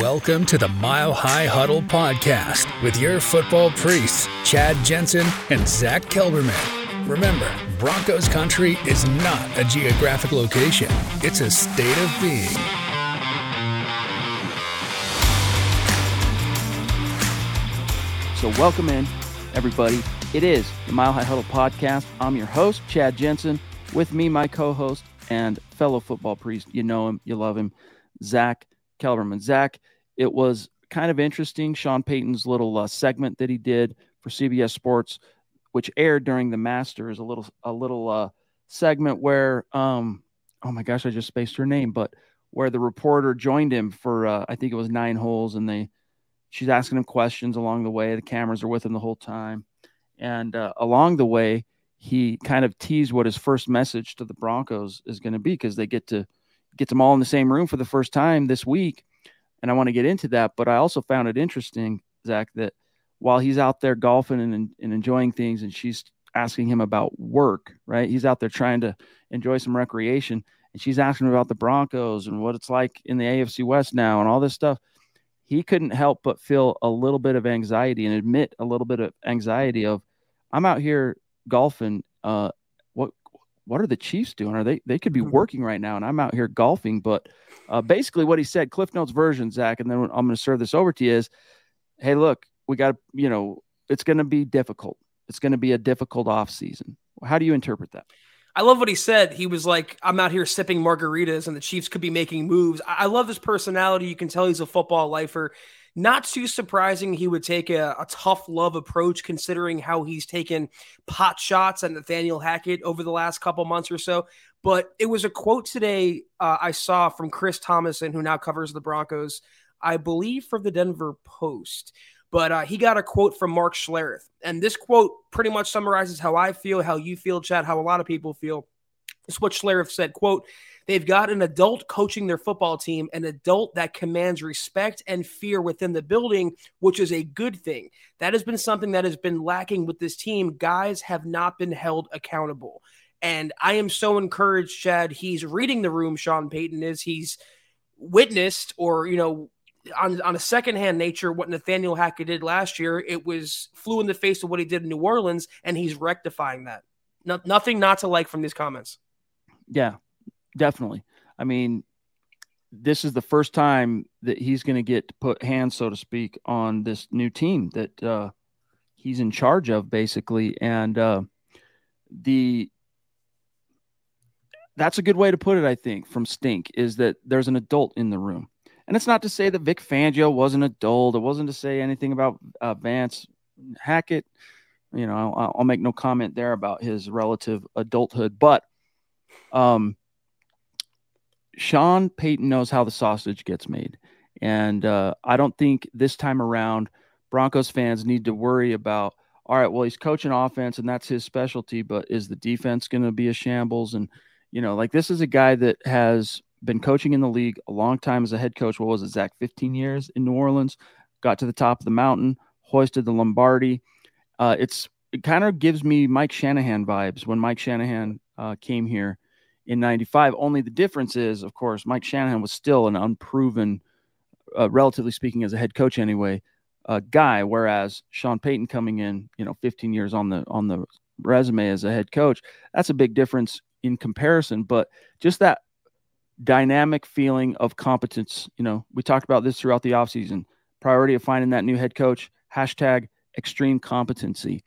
Welcome to the Mile High Huddle podcast with your football priests, Chad Jensen and Zack Kelberman. Remember, Broncos country is not a geographic location, it's a state of being. So, welcome in, everybody. It is the Mile High Huddle podcast. I'm your host, Chad Jensen. With me, my co host and fellow football priest. You know him, you love him, Zack Kelberman. Zack, it was kind of interesting. Sean Payton's little uh, segment that he did for CBS Sports, which aired during the Masters, a little a little uh, segment where, um, oh my gosh, I just spaced her name, but where the reporter joined him for uh, I think it was nine holes, and they she's asking him questions along the way. The cameras are with him the whole time, and uh, along the way, he kind of teased what his first message to the Broncos is going to be because they get to gets them all in the same room for the first time this week. And I want to get into that. But I also found it interesting, Zack, that while he's out there golfing and, and enjoying things and she's asking him about work, right? He's out there trying to enjoy some recreation and she's asking about the Broncos and what it's like in the AFC West now and all this stuff. He couldn't help but feel a little bit of anxiety and admit a little bit of anxiety of I'm out here golfing uh, what are the Chiefs doing? Are they they could be mm-hmm. working right now, and I'm out here golfing. But uh, basically, what he said, Cliff Notes version, Zack, and then I'm going to serve this over to you is, hey, look, we got to, you know, it's going to be difficult. It's going to be a difficult off season. How do you interpret that? I love what he said. He was like, I'm out here sipping margaritas, and the Chiefs could be making moves. I love his personality. You can tell he's a football lifer. Not too surprising he would take a, a, tough love approach considering how he's taken pot shots at Nathaniel Hackett over the last couple months or so. But it was a quote today uh, I saw from Chris Tomasson, who now covers the Broncos, I believe for the Denver Post. But uh, he got a quote from Mark Schlereth. And this quote pretty much summarizes how I feel, how you feel, Chad, how a lot of people feel. It's what Schlereth said, quote, They've got an adult coaching their football team, an adult that commands respect and fear within the building, which is a good thing. That has been something that has been lacking with this team. Guys have not been held accountable. And I am so encouraged, Chad. He's reading the room, Sean Payton is. He's witnessed or, you know, on, on a secondhand nature, what Nathaniel Hackett did last year, it was flew in the face of what he did in New Orleans, and he's rectifying that. No, nothing not to like from these comments. Yeah, definitely. I mean, this is the first time that he's going to get to put hands, so to speak, on this new team that uh, he's in charge of, basically. And uh, the that's a good way to put it, I think, from Stink is that there's an adult in the room. And it's not to say that Vic Fangio was an adult. It wasn't to say anything about uh, Vance Hackett. You know, I'll, I'll, make no comment there about his relative adulthood. But um, Sean Payton knows how the sausage gets made. And uh, I don't think this time around Broncos fans need to worry about, all right, well, he's coaching offense and that's his specialty, but is the defense going to be a shambles? And, you know, like this is a guy that has been coaching in the league a long time as a head coach. What was it, Zack? 15 years in New Orleans, got to the top of the mountain, hoisted the Lombardi. Uh, it's it kind of gives me Mike Shanahan vibes when Mike Shanahan uh, came here in 95. Only the difference is, of course, Mike Shanahan was still an unproven, uh, relatively speaking, as a head coach anyway, uh, guy. Whereas Sean Payton coming in, you know, 15 years on the on the resume as a head coach, that's a big difference in comparison. But just that dynamic feeling of competence. You know, we talked about this throughout the offseason. Priority of finding that new head coach, hashtag extreme competency.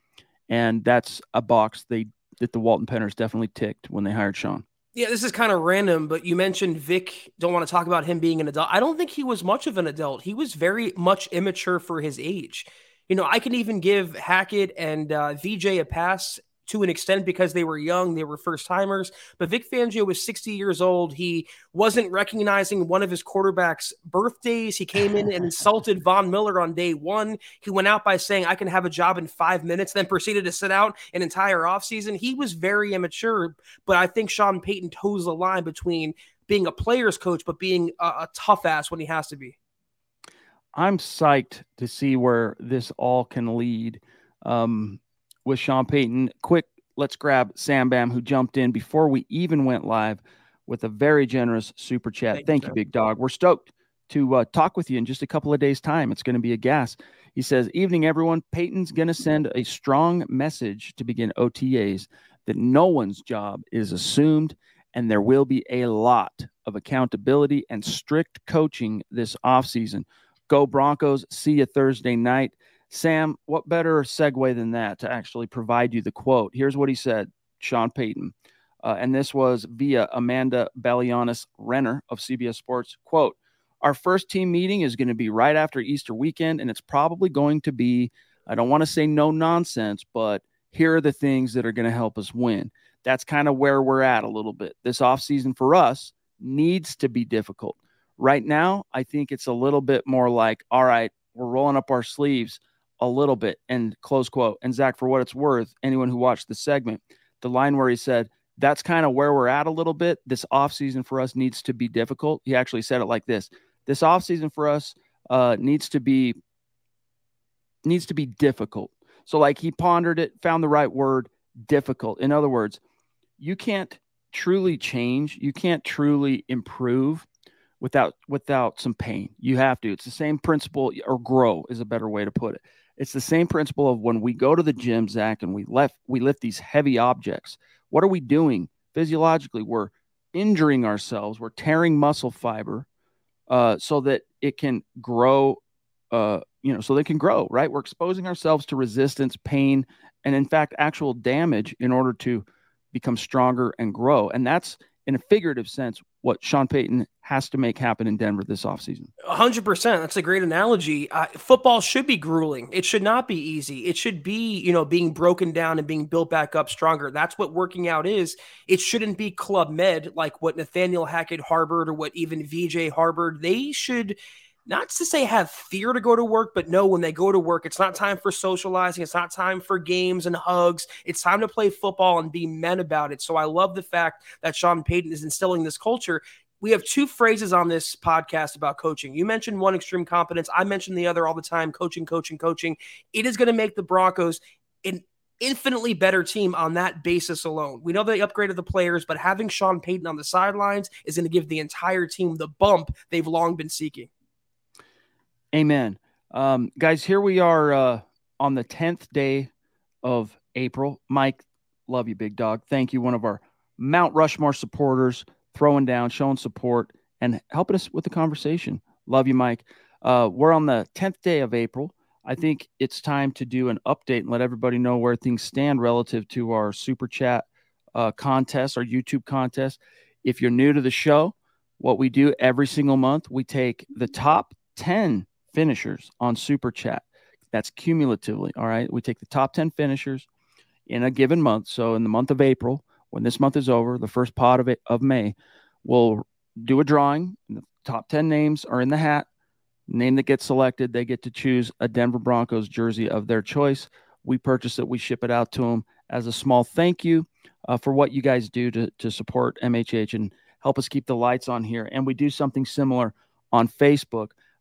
And that's a box they that the Walton Penners definitely ticked when they hired Sean. Yeah, this is kind of random, but you mentioned Vic. Don't want to talk about him being an adult. I don't think he was much of an adult. He was very much immature for his age. You know, I can even give Hackett and uh, VJ a pass to an extent because they were young, they were first timers. But Vic Fangio was 60 years old. He wasn't recognizing one of his quarterbacks' birthdays. He came in and insulted Von Miller on day one. He went out by saying, I can have a job in five minutes, then proceeded to sit out an entire offseason. He was very immature, but I think Sean Payton toes the line between being a player's coach, but being a, a tough ass when he has to be. I'm psyched to see where this all can lead. Um, with Sean Payton. Quick, let's grab Sam Bam, who jumped in before we even went live with a very generous super chat. Thank, Thank you, you Big Dog. We're stoked to uh, talk with you in just a couple of days' time. It's going to be a gas. He says, Evening, everyone. Payton's going to send a strong message to begin OTAs that no one's job is assumed, and there will be a lot of accountability and strict coaching this offseason. Go Broncos. See you Thursday night. Sam, what better segue than that to actually provide you the quote? Here's what he said, Sean Payton. Uh, and this was via Amanda Balionis Renner of CBS Sports. Quote, our first team meeting is going to be right after Easter weekend, and it's probably going to be, I don't want to say no nonsense, but here are the things that are going to help us win. That's kind of where we're at a little bit. This offseason for us needs to be difficult. Right now, I think it's a little bit more like, all right, we're rolling up our sleeves a little bit and close quote. And Zack, for what it's worth, anyone who watched the segment, the line where he said, that's kind of where we're at a little bit. This offseason for us needs to be difficult. He actually said it like this. This offseason for us uh, needs to be needs to be difficult. So like he pondered it, found the right word, difficult. In other words, you can't truly change, you can't truly improve without without some pain. You have to. It's the same principle or grow is a better way to put it. It's the same principle of when we go to the gym, Zack, and we left we lift these heavy objects. What are we doing physiologically? We're injuring ourselves. We're tearing muscle fiber uh, so that it can grow. Uh, you know, so they can grow. Right? We're exposing ourselves to resistance, pain, and in fact, actual damage in order to become stronger and grow. And that's in a figurative sense what Sean Payton has to make happen in Denver this offseason. 100%. That's a great analogy. Uh, football should be grueling. It should not be easy. It should be, you know, being broken down and being built back up stronger. That's what working out is. It shouldn't be club med like what Nathaniel Hackett harbored or what even VJ harbored. They should not to say have fear to go to work, but know when they go to work, it's not time for socializing. It's not time for games and hugs. It's time to play football and be men about it. So I love the fact that Sean Payton is instilling this culture. We have two phrases on this podcast about coaching. You mentioned one extreme competence. I mentioned the other all the time coaching, coaching, coaching. It is going to make the Broncos an infinitely better team on that basis alone. We know they upgraded the players, but having Sean Payton on the sidelines is going to give the entire team the bump they've long been seeking. Amen. Um, guys, here we are uh, on the 10th day of April. Mike, love you, big dog. Thank you, one of our Mount Rushmore supporters, throwing down, showing support, and helping us with the conversation. Love you, Mike. Uh, we're on the 10th day of April. I think it's time to do an update and let everybody know where things stand relative to our super chat uh, contest, our YouTube contest. If you're new to the show, what we do every single month, we take the top 10 finishers on Super Chat. That's cumulatively. All right. We take the top 10 finishers in a given month. So in the month of April, when this month is over, the first pot of it of May, we'll do a drawing. The top 10 names are in the hat. Name that gets selected, they get to choose a Denver Broncos jersey of their choice. We purchase it, we ship it out to them as a small thank you uh, for what you guys do to, to support MHH and help us keep the lights on here. And we do something similar on Facebook.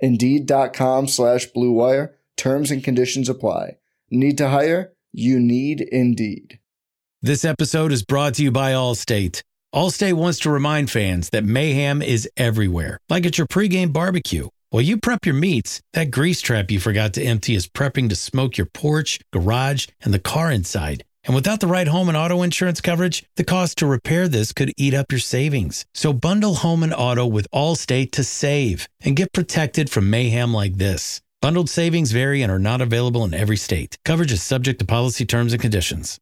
Indeed.com slash BlueWire. Terms and conditions apply. Need to hire? You need Indeed. This episode is brought to you by Allstate. Allstate wants to remind fans that mayhem is everywhere, like at your pregame barbecue. While you prep your meats, that grease trap you forgot to empty is prepping to smoke your porch, garage, and the car inside. And without the right home and auto insurance coverage, the cost to repair this could eat up your savings. So bundle home and auto with Allstate to save and get protected from mayhem like this. Bundled savings vary and are not available in every state. Coverage is subject to policy terms and conditions.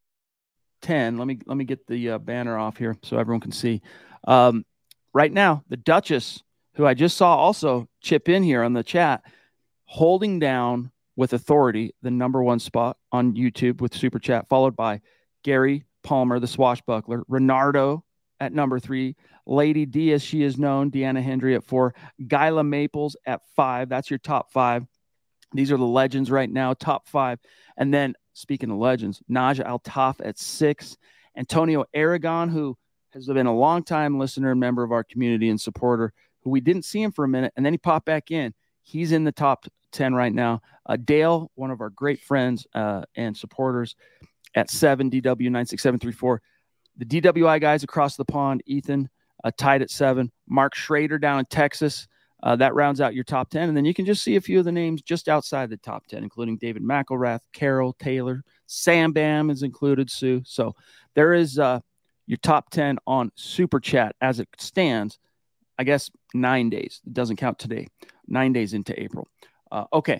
10. Let me let me get the uh, banner off here so everyone can see. Um, right now, the Duchess, who I just saw also chip in here on the chat, holding down with authority the number one spot on YouTube with Super Chat, followed by Gary Palmer, the swashbuckler, Renardo at number three, Lady D, as she is known, Deanna Hendry at four, Gyla Maples at five. That's your top five. These are the legends right now, top five. And then, speaking of legends, Naja Altaf at six, Antonio Aragon, who has been a long time listener and member of our community and supporter, who we didn't see him for a minute, and then he popped back in. He's in the top 10 right now. Uh, Dale, one of our great friends uh, and supporters at 7 DW 96734. The DWI guys across the pond, Ethan, uh, tied at seven. Mark Schrader down in Texas. Uh, that rounds out your top 10. And then you can just see a few of the names just outside the top 10, including David McElrath, Carol, Taylor, Sam Bam is included, Sue. So there is uh, your top 10 on Super Chat as it stands. I guess nine days. It doesn't count today. Nine days into April. Uh, okay,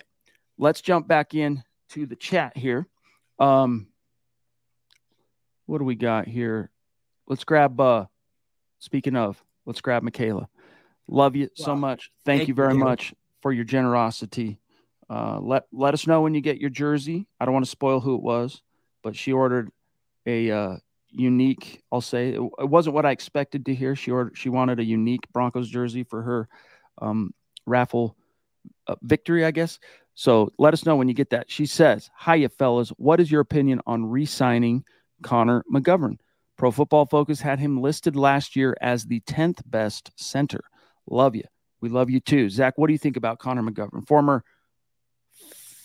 let's jump back in to the chat here. Um, what do we got here? Let's grab. Uh, speaking of, let's grab Michaela. Love you wow. so much. Thank, Thank you very you. much for your generosity. Uh, let let us know when you get your jersey. I don't want to spoil who it was, but she ordered a uh, unique. I'll say it, it, wasn't what I expected to hear. She ordered. She wanted a unique Broncos jersey for her um, raffle uh, victory, I guess. So let us know when you get that. She says, Hiya, fellas. What is your opinion on re signing Connor McGovern? Pro Football Focus had him listed last year as the 10th best center. Love you. We love you too. Zack, what do you think about Connor McGovern? Former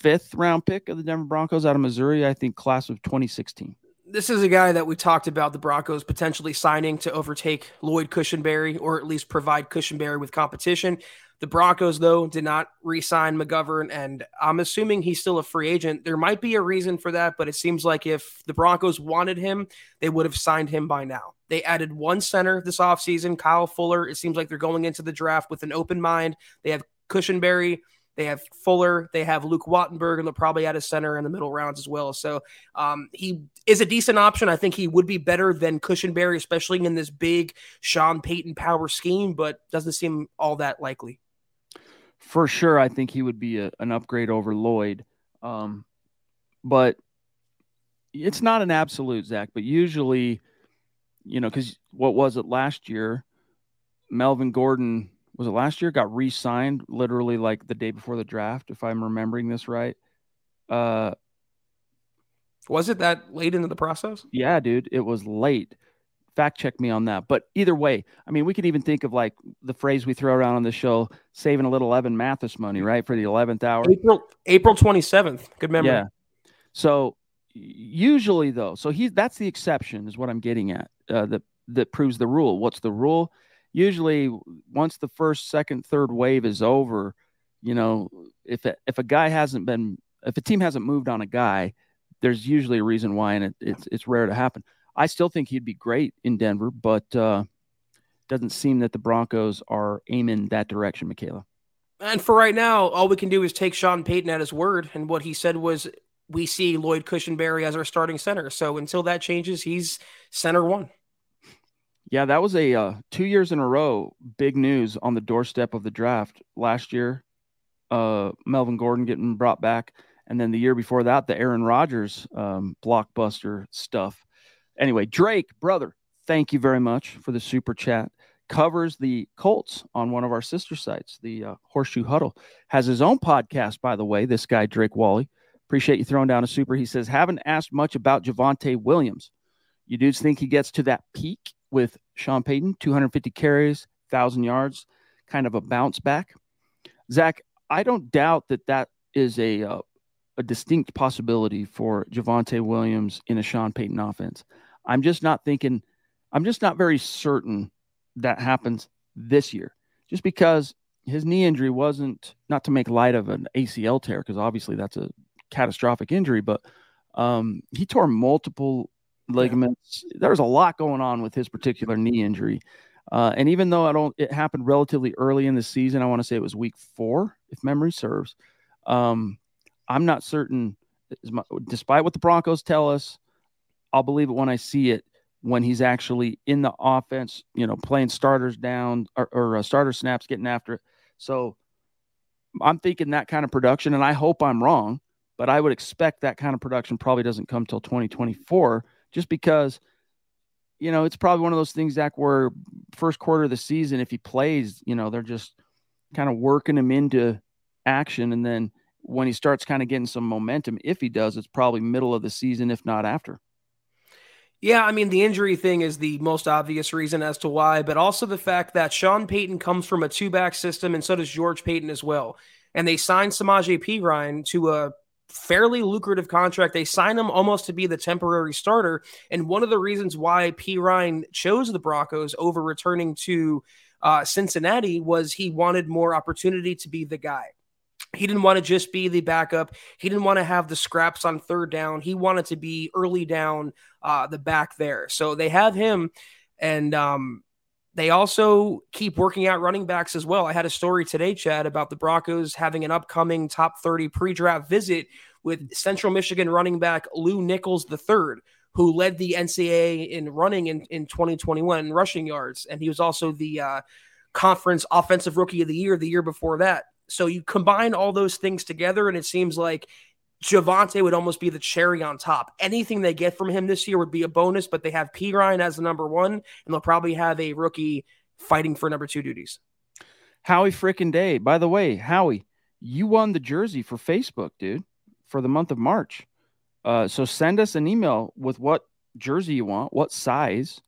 fifth round pick of the Denver Broncos out of Missouri, I think class of 2016 this is a guy that we talked about the Broncos potentially signing to overtake Lloyd Cushenberry or at least provide Cushenberry with competition. The Broncos, though, did not re sign McGovern, and I'm assuming he's still a free agent. There might be a reason for that, but it seems like if the Broncos wanted him, they would have signed him by now. They added one center this offseason, Kyle Fuller. It seems like they're going into the draft with an open mind. They have Cushenberry. They have Fuller, they have Luke Wattenberg, and they'll probably add a center in the middle rounds as well. So um, he is a decent option. I think he would be better than Cushenberry, especially in this big Sean Payton power scheme, but doesn't seem all that likely for sure, I think he would be a, an upgrade over Lloyd. Um, but it's not an absolute, Zack. But usually, you know, because what was it last year? Melvin Gordon was it last year? Got re-signed literally like the day before the draft, if I'm remembering this right. Uh, was it that late into the process? Yeah, dude, it was late fact check me on that. But either way, I mean, we could even think of like the phrase we throw around on the show, saving a little Evan Mathis money, right, for the eleventh hour. April April twenty seventh. Good memory. Yeah. So usually though, so he that's the exception, is what I'm getting at. Uh, that that proves the rule. What's the rule? Usually, once the first, second, third wave is over, you know, if a, if a guy hasn't been, if a team hasn't moved on a guy, there's usually a reason why, and it, it's it's rare to happen. I still think he'd be great in Denver, but uh, doesn't seem that the Broncos are aiming that direction, Michaela. And for right now, all we can do is take Sean Payton at his word. And what he said was, we see Lloyd Cushenberry as our starting center. So until that changes, he's center one. Yeah, that was a uh, two years in a row big news on the doorstep of the draft. Last year, uh, Melvin Gordon getting brought back, and then the year before that, the Aaron Rodgers um, blockbuster stuff. Anyway, Drake, brother, thank you very much for the super chat. Covers the Colts on one of our sister sites, the uh, Horseshoe Huddle. Has his own podcast, by the way. This guy, Drake Wally. Appreciate you throwing down a super. He says, haven't asked much about Javonte Williams. You dudes think he gets to that peak with Sean Payton, 250 carries, 1,000 yards, kind of a bounce back? Zack, I don't doubt that that is a, uh, a distinct possibility for Javonte Williams in a Sean Payton offense. I'm just not thinking, I'm just not very certain that happens this year, just because his knee injury wasn't not to make light of an ACL tear, because obviously that's a catastrophic injury, but um, he tore multiple ligaments. Yeah. There's a lot going on with his particular knee injury. Uh, and even though I don't, it happened relatively early in the season. I want to say it was week four, if memory serves. Um, I'm not certain, despite what the Broncos tell us, I'll believe it when I see it when he's actually in the offense, you know, playing starters down or, or uh, starter snaps, getting after it. So I'm thinking that kind of production, and I hope I'm wrong, but I would expect that kind of production probably doesn't come till 2024, just because, you know, it's probably one of those things, Zack, where first quarter of the season, if he plays, you know, they're just kind of working him into action. And then when he starts kind of getting some momentum, if he does, it's probably middle of the season, if not after. Yeah, I mean, the injury thing is the most obvious reason as to why, but also the fact that Sean Payton comes from a two back system, and so does George Paton as well. And they signed Samaje Perine to a fairly lucrative contract. They signed him almost to be the temporary starter. And one of the reasons why Perine chose the Broncos over returning to uh, Cincinnati was he wanted more opportunity to be the guy. He didn't want to just be the backup. He didn't want to have the scraps on third down. He wanted to be early down uh, the back there. So they have him, and um, they also keep working out running backs as well. I had a story today, Chad, about the Broncos having an upcoming top 30 pre draft visit with Central Michigan running back Lew Nichols III, who led the NCAA in running in, in 2021 in rushing yards. And he was also the uh, conference offensive rookie of the year the year before that. So you combine all those things together, and it seems like Javonte would almost be the cherry on top. Anything they get from him this year would be a bonus, but they have Perine as the number one, and they'll probably have a rookie fighting for number two duties. Howie freaking day. By the way, Howie, you won the jersey for Facebook, dude, for the month of March. Uh, so send us an email with what jersey you want, what size,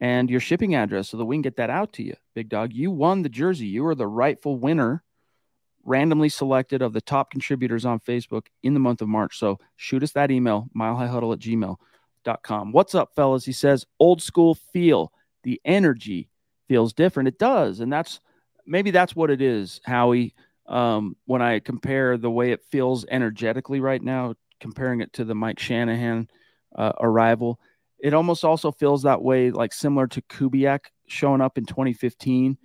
and your shipping address so that we can get that out to you, big dog. You won the jersey. You are the rightful winner randomly selected of the top contributors on Facebook in the month of March. So shoot us that email, milehighhuddle at gmail.com. What's up, fellas? He says, old school feel. The energy feels different. It does. And that's maybe that's what it is, Howie. Um, when I compare the way it feels energetically right now, comparing it to the Mike Shanahan uh, arrival, it almost also feels that way, like similar to Kubiak showing up in 2015.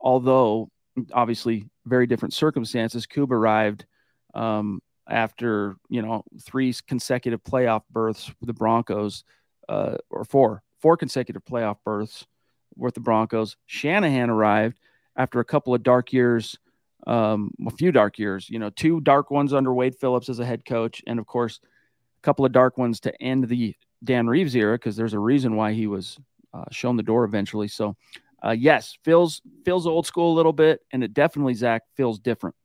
Although obviously very different circumstances. Kube arrived um, after you know three consecutive playoff berths with the Broncos, uh, or four four consecutive playoff berths with the Broncos. Shanahan arrived after a couple of dark years, um, a few dark years. You know, two dark ones under Wade Phillips as a head coach, and of course, a couple of dark ones to end the Dan Reeves era because there's a reason why he was uh, shown the door eventually. So uh, yes, feels feels old school a little bit, and it definitely Zack feels different.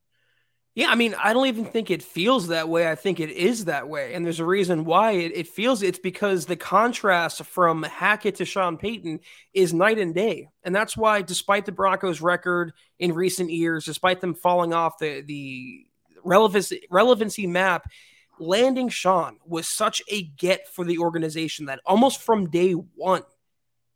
Yeah, I mean, I don't even think it feels that way. I think it is that way. And there's a reason why it, it, feels it's because the contrast from Hackett to Sean Payton is night and day. And that's why, despite the Broncos' record in recent years, despite them falling off the, the relevancy, relevancy map, landing Sean was such a get for the organization that almost from day one,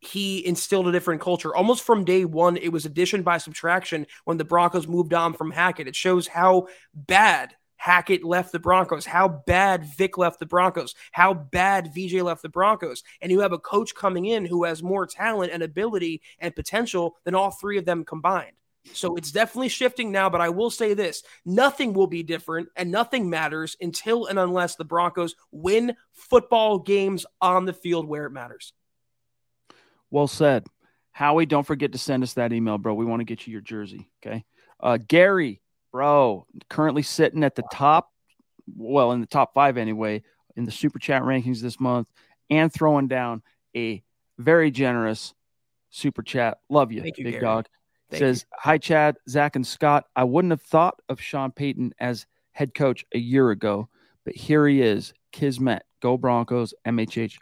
he instilled a different culture. Almost from day one, it was addition by subtraction when the Broncos moved on from Hackett. It shows how bad Hackett left the Broncos, how bad Vic left the Broncos, how bad VJ left the Broncos. And you have a coach coming in who has more talent and ability and potential than all three of them combined. So it's definitely shifting now, but I will say this nothing will be different and nothing matters until and unless the Broncos win football games on the field where it matters. Well said. Howie, don't forget to send us that email, bro. We want to get you your jersey. Okay. Uh, Gary, bro, currently sitting at the top, well, in the top five anyway, in the super chat rankings this month, and throwing down a very generous super chat. Love you, Thank you, big Gary. dog. Thank Says, Hi, Chad, Zack, and Scott. I wouldn't have thought of Sean Payton as head coach a year ago, but here he is. Kismet, go Broncos, MHH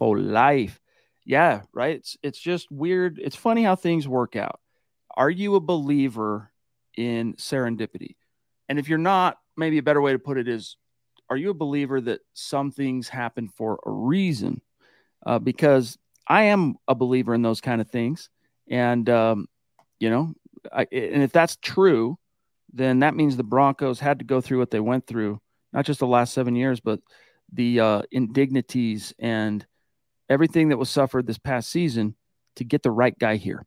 for life. Yeah, right. It's it's just weird. It's funny how things work out. Are you a believer in serendipity? And if you're not, maybe a better way to put it is are you a believer that some things happen for a reason? Uh, because I am a believer in those kind of things. And, um, you know, I, and if that's true, then that means the Broncos had to go through what they went through, not just the last seven years, but the uh, indignities and everything that was suffered this past season to get the right guy here.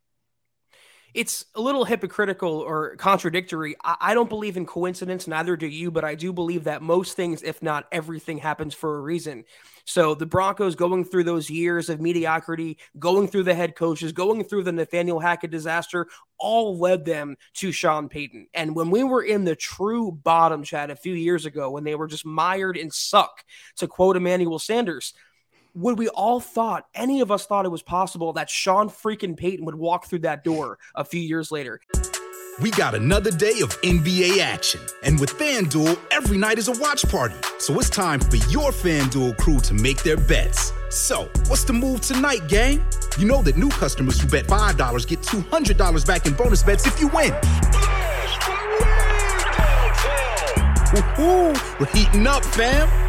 it's a little hypocritical or contradictory. I, I don't believe in coincidence, neither do you, but I do believe that most things, if not everything, happens for a reason. So the Broncos going through those years of mediocrity, going through the head coaches, going through the Nathaniel Hackett disaster, all led them to Sean Payton. And when we were in the true bottom chat a few years ago, when they were just mired in suck, to quote Emmanuel Sanders, would we all thought any of us thought it was possible that Sean freaking Payton would walk through that door a few years later? We got another day of NBA action. And with FanDuel, every night is a watch party. So it's time for your FanDuel crew to make their bets. So, what's the move tonight, gang? You know that new customers who bet $5 get $200 back in bonus bets if you win. Woo-hoo, we're heating up, fam.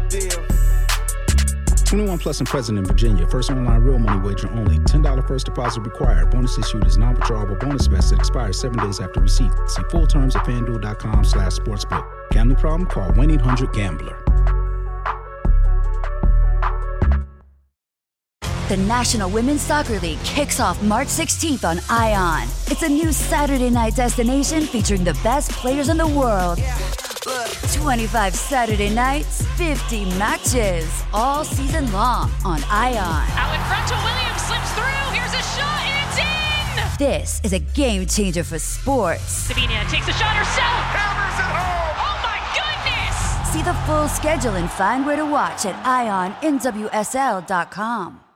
21 plus and present in Virginia. First online real money wager only. $10 first deposit required. Bonus issued is non-withdrawable bonus vest that expires seven days after receipt. See full terms at fanduel.com slash sportsbook. Gambling problem? Call 1-800-GAMBLER. The National Women's Soccer League kicks off March 16th on ION. It's a new Saturday night destination featuring the best players in the world. 25 Saturday nights, 50 matches, all season long on ION. Out in front to Williams, slips through. Here's a shot, and it's in. This is a game changer for sports. Sabina takes a shot herself. Hammers it home. Oh my goodness! See the full schedule and find where to watch at IONNWSL.com.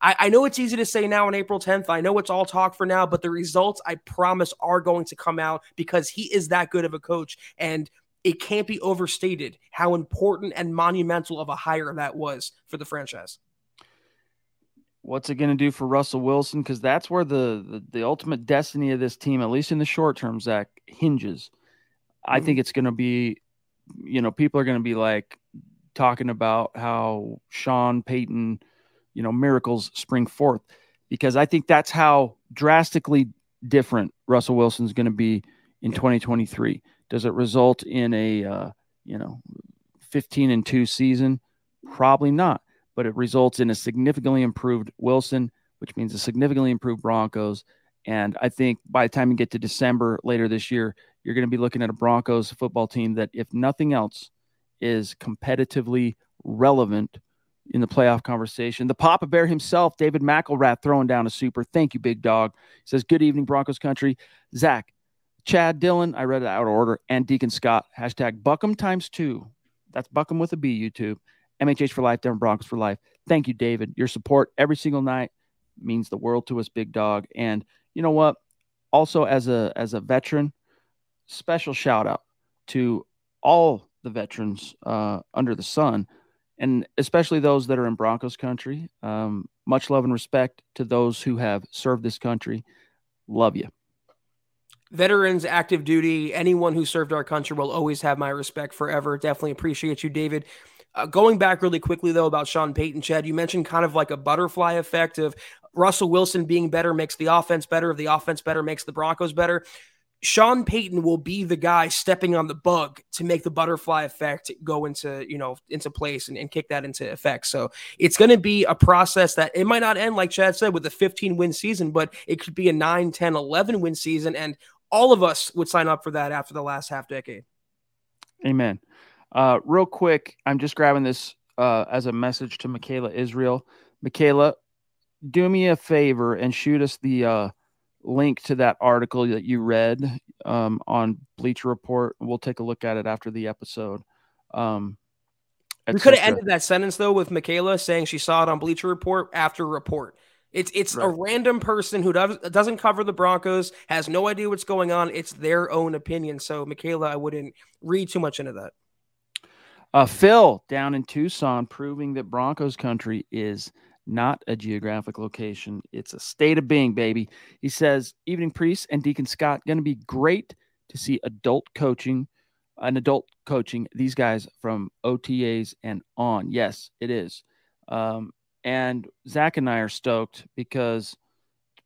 I, I know it's easy to say now on April 10th. I know it's all talk for now, but the results I promise are going to come out because he is that good of a coach. And it can't be overstated how important and monumental of a hire that was for the franchise. What's it going to do for Russell Wilson? Because that's where the, the the ultimate destiny of this team, at least in the short term, Zack, hinges. I mm-hmm. think it's going to be, you know, people are going to be like talking about how Sean Payton, you know, miracles spring forth, because I think that's how drastically different Russell Wilson's going to be in 2023. Does it result in a, uh, you know, 15 and two season? Probably not but it results in a significantly improved Wilson, which means a significantly improved Broncos. And I think by the time you get to December later this year, you're going to be looking at a Broncos football team that, if nothing else, is competitively relevant in the playoff conversation. The Papa Bear himself, David McElrath, throwing down a super. Thank you, big dog. He says, Good evening, Broncos country. Zack, Chad Dillon, I read it out of order, and Deacon Scott. Hashtag BuckEm times two. That's BuckEm with a B, YouTube. MHH for life, Denver Broncos for life. Thank you, David. Your support every single night means the world to us, big dog. And you know what? Also, as a as a veteran, special shout out to all the veterans uh, under the sun, and especially those that are in Broncos country. Um, much love and respect to those who have served this country. Love you. Veterans, active duty, anyone who served our country will always have my respect forever. Definitely appreciate you, David. Uh, going back really quickly, though, about Sean Payton, Chad, you mentioned kind of like a butterfly effect of Russell Wilson being better makes the offense better. If the offense better makes the Broncos better. Sean Payton will be the guy stepping on the bug to make the butterfly effect go into, you know, into place and, and kick that into effect. So it's going to be a process that it might not end, like Chad said, with a 15 win season, but it could be a 9, 10, 11 win season. And all of us would sign up for that after the last half decade. Amen. Uh, real quick, I'm just grabbing this uh, as a message to Michaela Israel. Michaela, do me a favor and shoot us the uh, link to that article that you read um, on Bleacher Report. We'll take a look at it after the episode. Um, we could have ended that sentence though with Michaela saying she saw it on Bleacher Report after report. It's it's right. a random person who does, doesn't cover the Broncos, has no idea what's going on. It's their own opinion. So Michaela, I wouldn't read too much into that. Uh, Phil down in Tucson, proving that Broncos country is not a geographic location. It's a state of being, baby. He says, Evening Priest and Deacon Scott, going to be great to see adult coaching, an adult coaching these guys from OTAs and on. Yes, it is. Um, and Zack and I are stoked because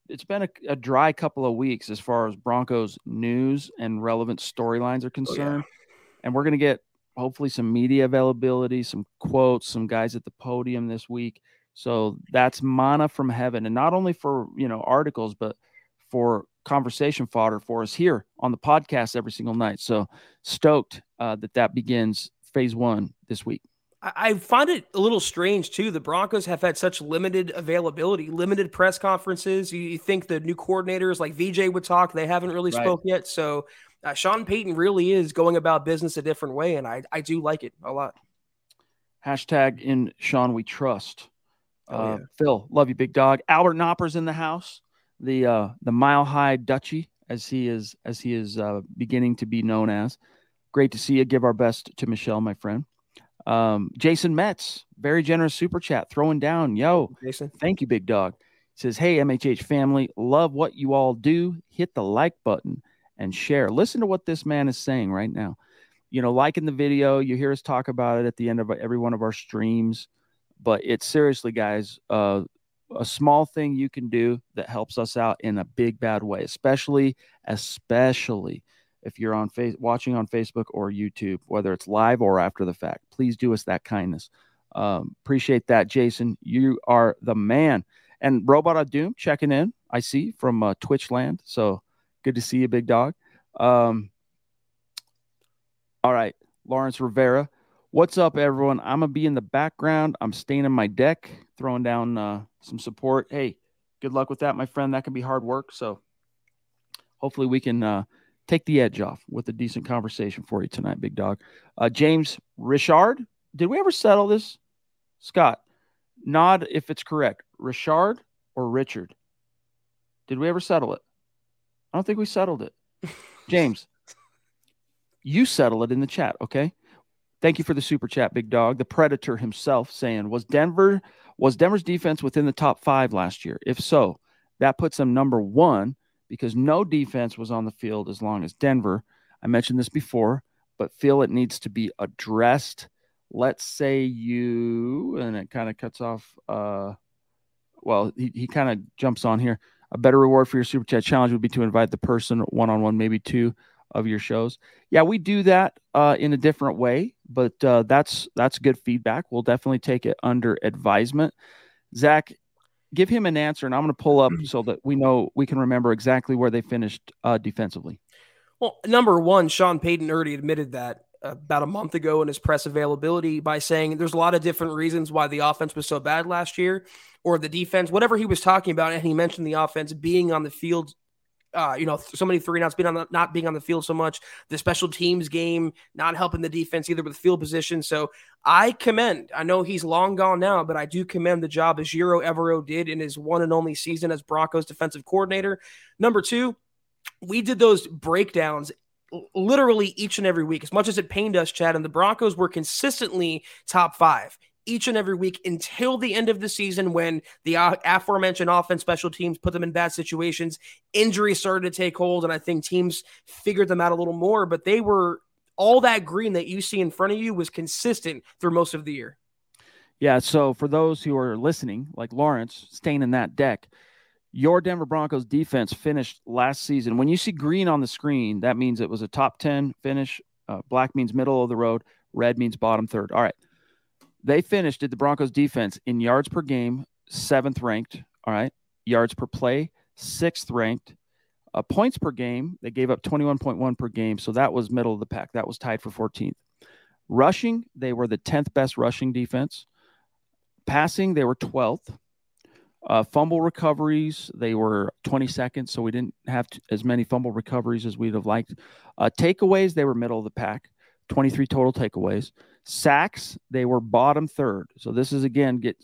it's been a, a, dry couple of weeks as far as Broncos news and relevant storylines are concerned. Oh, yeah. And we're going to get hopefully some media availability, some quotes, some guys at the podium this week. So that's manna from heaven, and not only for you know articles, but for conversation fodder for us here on the podcast every single night. So stoked uh, that that begins phase one this week. I find it a little strange too. The Broncos have had such limited availability, limited press conferences. You think the new coordinators like VJ would talk, they haven't really right. spoke yet. So uh, Sean Payton really is going about business a different way, and I I do like it a lot. Hashtag in Sean we trust. Oh, uh, yeah. Phil, love you, big dog. Albert Knopper's in the house. The uh, the Mile High Dutchy, as he is as he is uh, beginning to be known as. Great to see you. Give our best to Michelle, my friend. Um, Jason Metz, very generous super chat, throwing down. Yo, Jason, thank you, big dog. says, "Hey, MHH family, love what you all do. Hit the like button and share. Listen to what this man is saying right now. You know, liking the video, you hear us talk about it at the end of every one of our streams." But it's seriously, guys, uh, a small thing you can do that helps us out in a big bad way, especially, especially if you're on face watching on Facebook or YouTube, whether it's live or after the fact. Please do us that kindness. Um, appreciate that, Jason. You are the man. And Robot of Doom checking in, I see from uh, Twitch land. So good to see you, big dog. Um, all right, Lawrence Rivera. What's up, everyone? I'm gonna be in the background. I'm staying in my deck, throwing down uh, some support. Hey, good luck with that, my friend. That can be hard work. So hopefully we can uh, take the edge off with a decent conversation for you tonight, big dog. Uh, James Richard, did we ever settle this? Scott, nod if it's correct. Richard or Richard? Did we ever settle it? I don't think we settled it. James, you settle it in the chat, okay? Thank you for the super chat, big dog. The Predator himself saying, "Was Denver was Denver's defense within the top five last year? If so, that puts them number one because no defense was on the field as long as Denver. I mentioned this before, but feel it needs to be addressed. Let's say you, and it kind of cuts off. Uh, well, he, he kind of jumps on here. A better reward for your super chat challenge would be to invite the person one on one, maybe two of your shows. Yeah, we do that uh, in a different way, but uh, that's that's good feedback. We'll definitely take it under advisement. Zack, give him an answer, and I'm going to pull up so that we know we can remember exactly where they finished uh, defensively. Well, number one, Sean Payton already admitted that about a month ago in his press availability by saying there's a lot of different reasons why the offense was so bad last year or the defense, whatever he was talking about. And he mentioned the offense being on the field uh, you know, so many three and outs being on the, not being on the field so much, the special teams game not helping the defense either with field position. So I commend. I know he's long gone now, but I do commend the job Ejiro Evero did in his one and only season as Broncos defensive coordinator. Number two, we did those breakdowns literally each and every week. As much as it pained us, Chad, and the Broncos were consistently top five each and every week until the end of the season when the aforementioned offense special teams put them in bad situations. Injuries started to take hold, and I think teams figured them out a little more, but they were all that green that you see in front of you was consistent through most of the year. Yeah. So for those who are listening, like Lawrence, staying in that deck, Your Denver Broncos defense finished last season. When you see green on the screen, that means it was a top 10 finish. Uh, black means middle of the road. Red means bottom third. All right. They finished, did the Broncos defense in yards per game, seventh ranked. All right. Yards per play, sixth ranked. Uh, points per game, they gave up 21.1 per game. So that was middle of the pack. That was tied for 14th. Rushing, they were the 10th best rushing defense. Passing, they were 12th. Uh, fumble recoveries, they were 22nd, so we didn't have to, as many fumble recoveries as we'd have liked. Uh, takeaways, they were middle of the pack, 23 total takeaways. Sacks, they were bottom third. So this is again get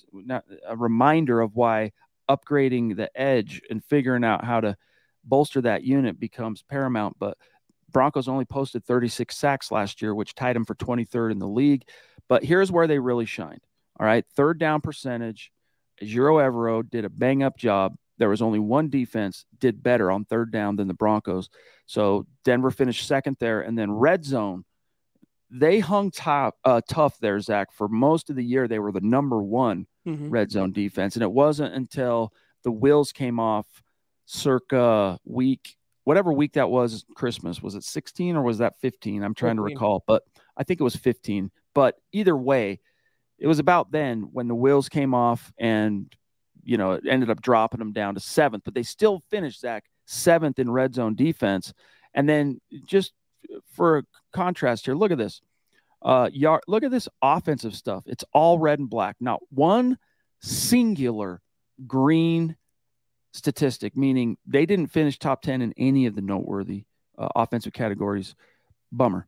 a reminder of why upgrading the edge and figuring out how to bolster that unit becomes paramount. But Broncos only posted 36 sacks last year, which tied them for 23rd in the league. But here's where they really shined. All right, third down percentage. Ejiro Evero did a bang up job. There was only one defense did better on third down than the Broncos. So Denver finished second there, and then red zone. They hung top uh, tough there, Zack. For most of the year, they were the number one mm-hmm. red zone defense, and it wasn't until the wheels came off, circa week whatever week that was Christmas. Was it 16 or was that 15? I'm trying 15. to recall, but I think it was 15. But either way, it was about then when the wheels came off and you know it ended up dropping them down to seventh, but they still finished Zack seventh in red zone defense. And then just for contrast here, look at this. Uh, yard, look at this offensive stuff. It's all red and black. Not one singular green statistic, meaning they didn't finish top 10 in any of the noteworthy uh, offensive categories. Bummer.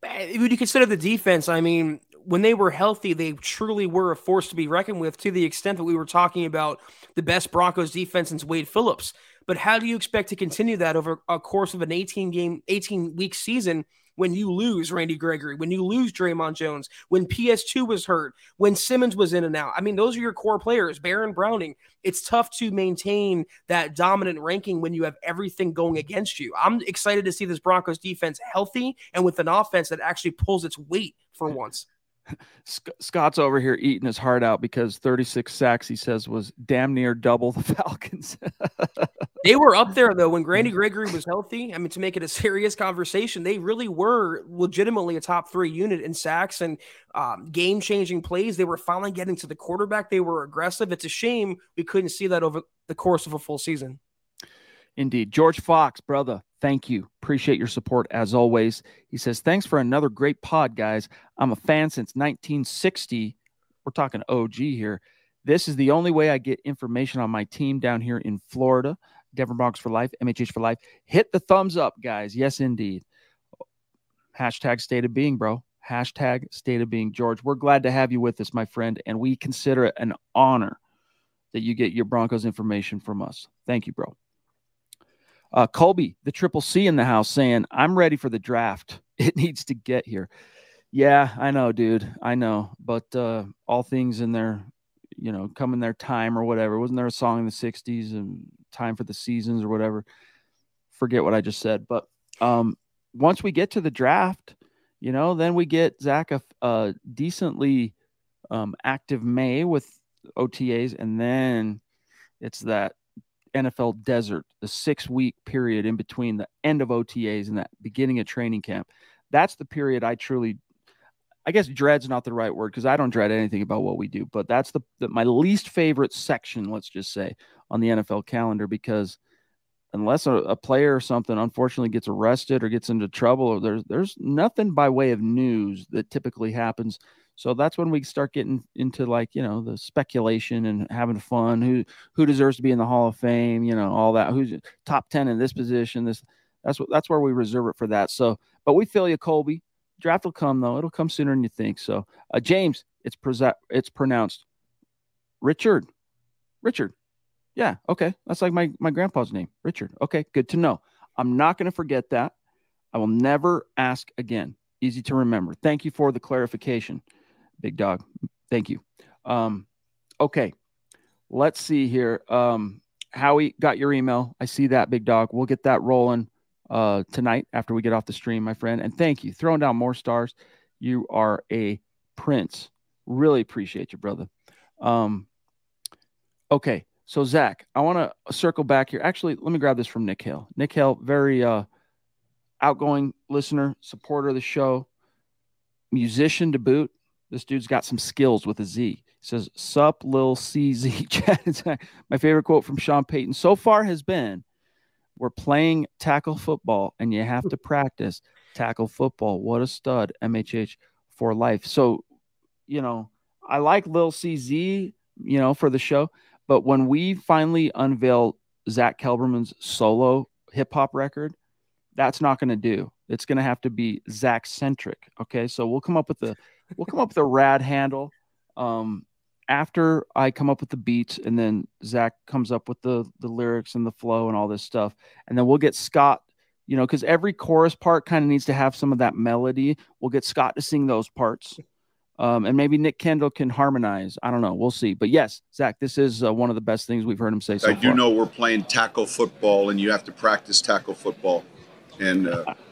When you consider the defense, I mean, when they were healthy, they truly were a force to be reckoned with to the extent that we were talking about the best Broncos defense since Wade Phillips. But how do you expect to continue that over a course of an 18 game, 18 week season when you lose Randy Gregory, when you lose Dre'Mont Jones, when PS2 was hurt, when Simmons was in and out. I mean, those are your core players, Baron Browning. It's tough to maintain that dominant ranking when you have everything going against you. I'm excited to see this Broncos defense healthy and with an offense that actually pulls its weight for once. Scott's over here eating his heart out because 36 sacks, he says, was damn near double the Falcons. they were up there, though, when Randy Gregory was healthy. I mean, to make it a serious conversation, they really were legitimately a top three unit in sacks and um, game changing plays. They were finally getting to the quarterback. They were aggressive. It's a shame we couldn't see that over the course of a full season. Indeed. George Fox, brother, thank you. Appreciate your support as always. He says, Thanks for another great pod, guys. I'm a fan since 1960. We're talking OG here. This is the only way I get information on my team down here in Florida. Denver Broncos for life, MHH for life. Hit the thumbs up, guys. Yes, indeed. Hashtag state of being, bro. Hashtag state of being. George, we're glad to have you with us, my friend. And we consider it an honor that you get your Broncos information from us. Thank you, bro. Uh, Colby, the triple C in the house, saying, I'm ready for the draft. It needs to get here. Yeah, I know, dude. I know. But uh, all things in their, you know, come in their time or whatever. Wasn't there a song in the 60s and time for the seasons or whatever? Forget what I just said. But um, once we get to the draft, you know, then we get Zack a, a decently um, active May with OTAs, and then it's that NFL desert, the six week period in between the end of OTAs and that beginning of training camp. That's the period I truly, I guess dread's not the right word because I don't dread anything about what we do, but that's the, the, my least favorite section, let's just say, on the NFL calendar because unless a, a player or something unfortunately gets arrested or gets into trouble, or there's there's nothing by way of news that typically happens so that's when we start getting into like you know the speculation and having fun. Who who deserves to be in the Hall of Fame? You know all that. Who's top ten in this position? This that's what that's where we reserve it for that. So, but we feel you, Colby. Draft will come though. It'll come sooner than you think. So, uh, James, it's pre- it's pronounced Richard. Richard. Yeah. Okay. That's like my my grandpa's name, Richard. Okay. Good to know. I'm not going to forget that. I will never ask again. Easy to remember. Thank you for the clarification big dog. Thank you. Um, okay, let's see here. Um, Howie got your email. I see that, big dog. We'll get that rolling uh, tonight after we get off the stream, my friend. And thank you. Throwing down more stars. You are a prince. Really appreciate you, brother. Um, okay, So Zack, I want to circle back here. Actually, let me grab this from Nick Hill. Nick Hill, very uh, outgoing listener, supporter of the show, musician to boot. This dude's got some skills with a Z. He says, Sup, Lil CZ. My favorite quote from Sean Payton so far has been, We're playing tackle football and you have to practice tackle football. What a stud, MHH for life. So, you know, I like Lil CZ, you know, for the show. But when we finally unveil Zack Kelberman's solo hip hop record, that's not going to do. It's going to have to be Zack centric. Okay, so we'll come up with the we'll come up with a rad handle. Um, after I come up with the beats, and then Zack comes up with the the lyrics and the flow and all this stuff, and then we'll get Scott. You know, because every chorus part kind of needs to have some of that melody. We'll get Scott to sing those parts. Um, and maybe Nick Kendall can harmonize. I don't know. We'll see. But yes, Zack, this is uh, one of the best things we've heard him say so I do far. know we're playing tackle football, and you have to practice tackle football. And uh,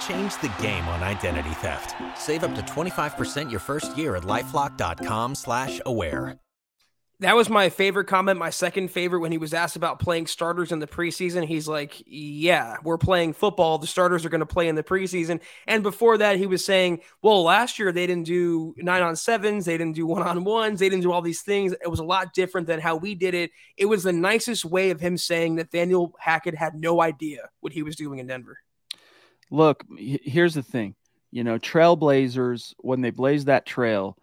Change the game on identity theft. Save up to 25% your first year at LifeLock.com slash aware. That was my favorite comment. My second favorite when he was asked about playing starters in the preseason. He's like, Yeah, we're playing football. The starters are going to play in the preseason. And before that, he was saying, Well, last year they didn't do nine on sevens. They didn't do one on ones. They didn't do all these things. It was a lot different than how we did it. It was the nicest way of him saying that Daniel Hackett had no idea what he was doing in Denver. Look, here's the thing. You know, trailblazers, when they blaze that trail,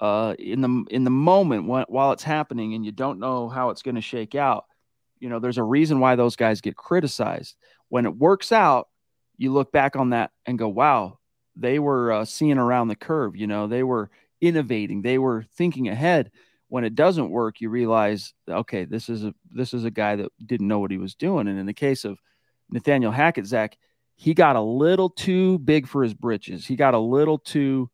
uh, in the in the moment when, while it's happening and you don't know how it's going to shake out, you know, there's a reason why those guys get criticized. When it works out, you look back on that and go, "Wow, they were uh, seeing around the curve." You know, they were innovating, they were thinking ahead. When it doesn't work, you realize, okay, this is a this is a guy that didn't know what he was doing. And in the case of Nathaniel Hackett, Zack, he got a little too big for his britches. He got a little too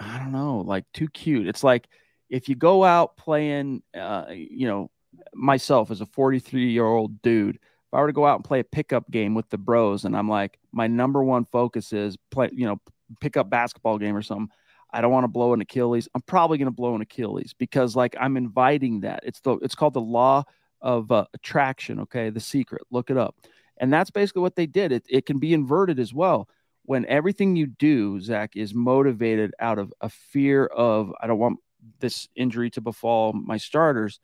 I don't know, like too cute. It's like if you go out playing, uh, you know, myself as a 43 year old dude, if I were to go out and play a pickup game with the bros, and I'm like, my number one focus is play, you know, pick up basketball game or something. I don't want to blow an Achilles. I'm probably going to blow an Achilles because like I'm inviting that. It's the it's called the law of uh, attraction. Okay, the secret. Look it up, and that's basically what they did. It it can be inverted as well when everything you do, Zack, is motivated out of a fear of, I don't want this injury to befall my starters,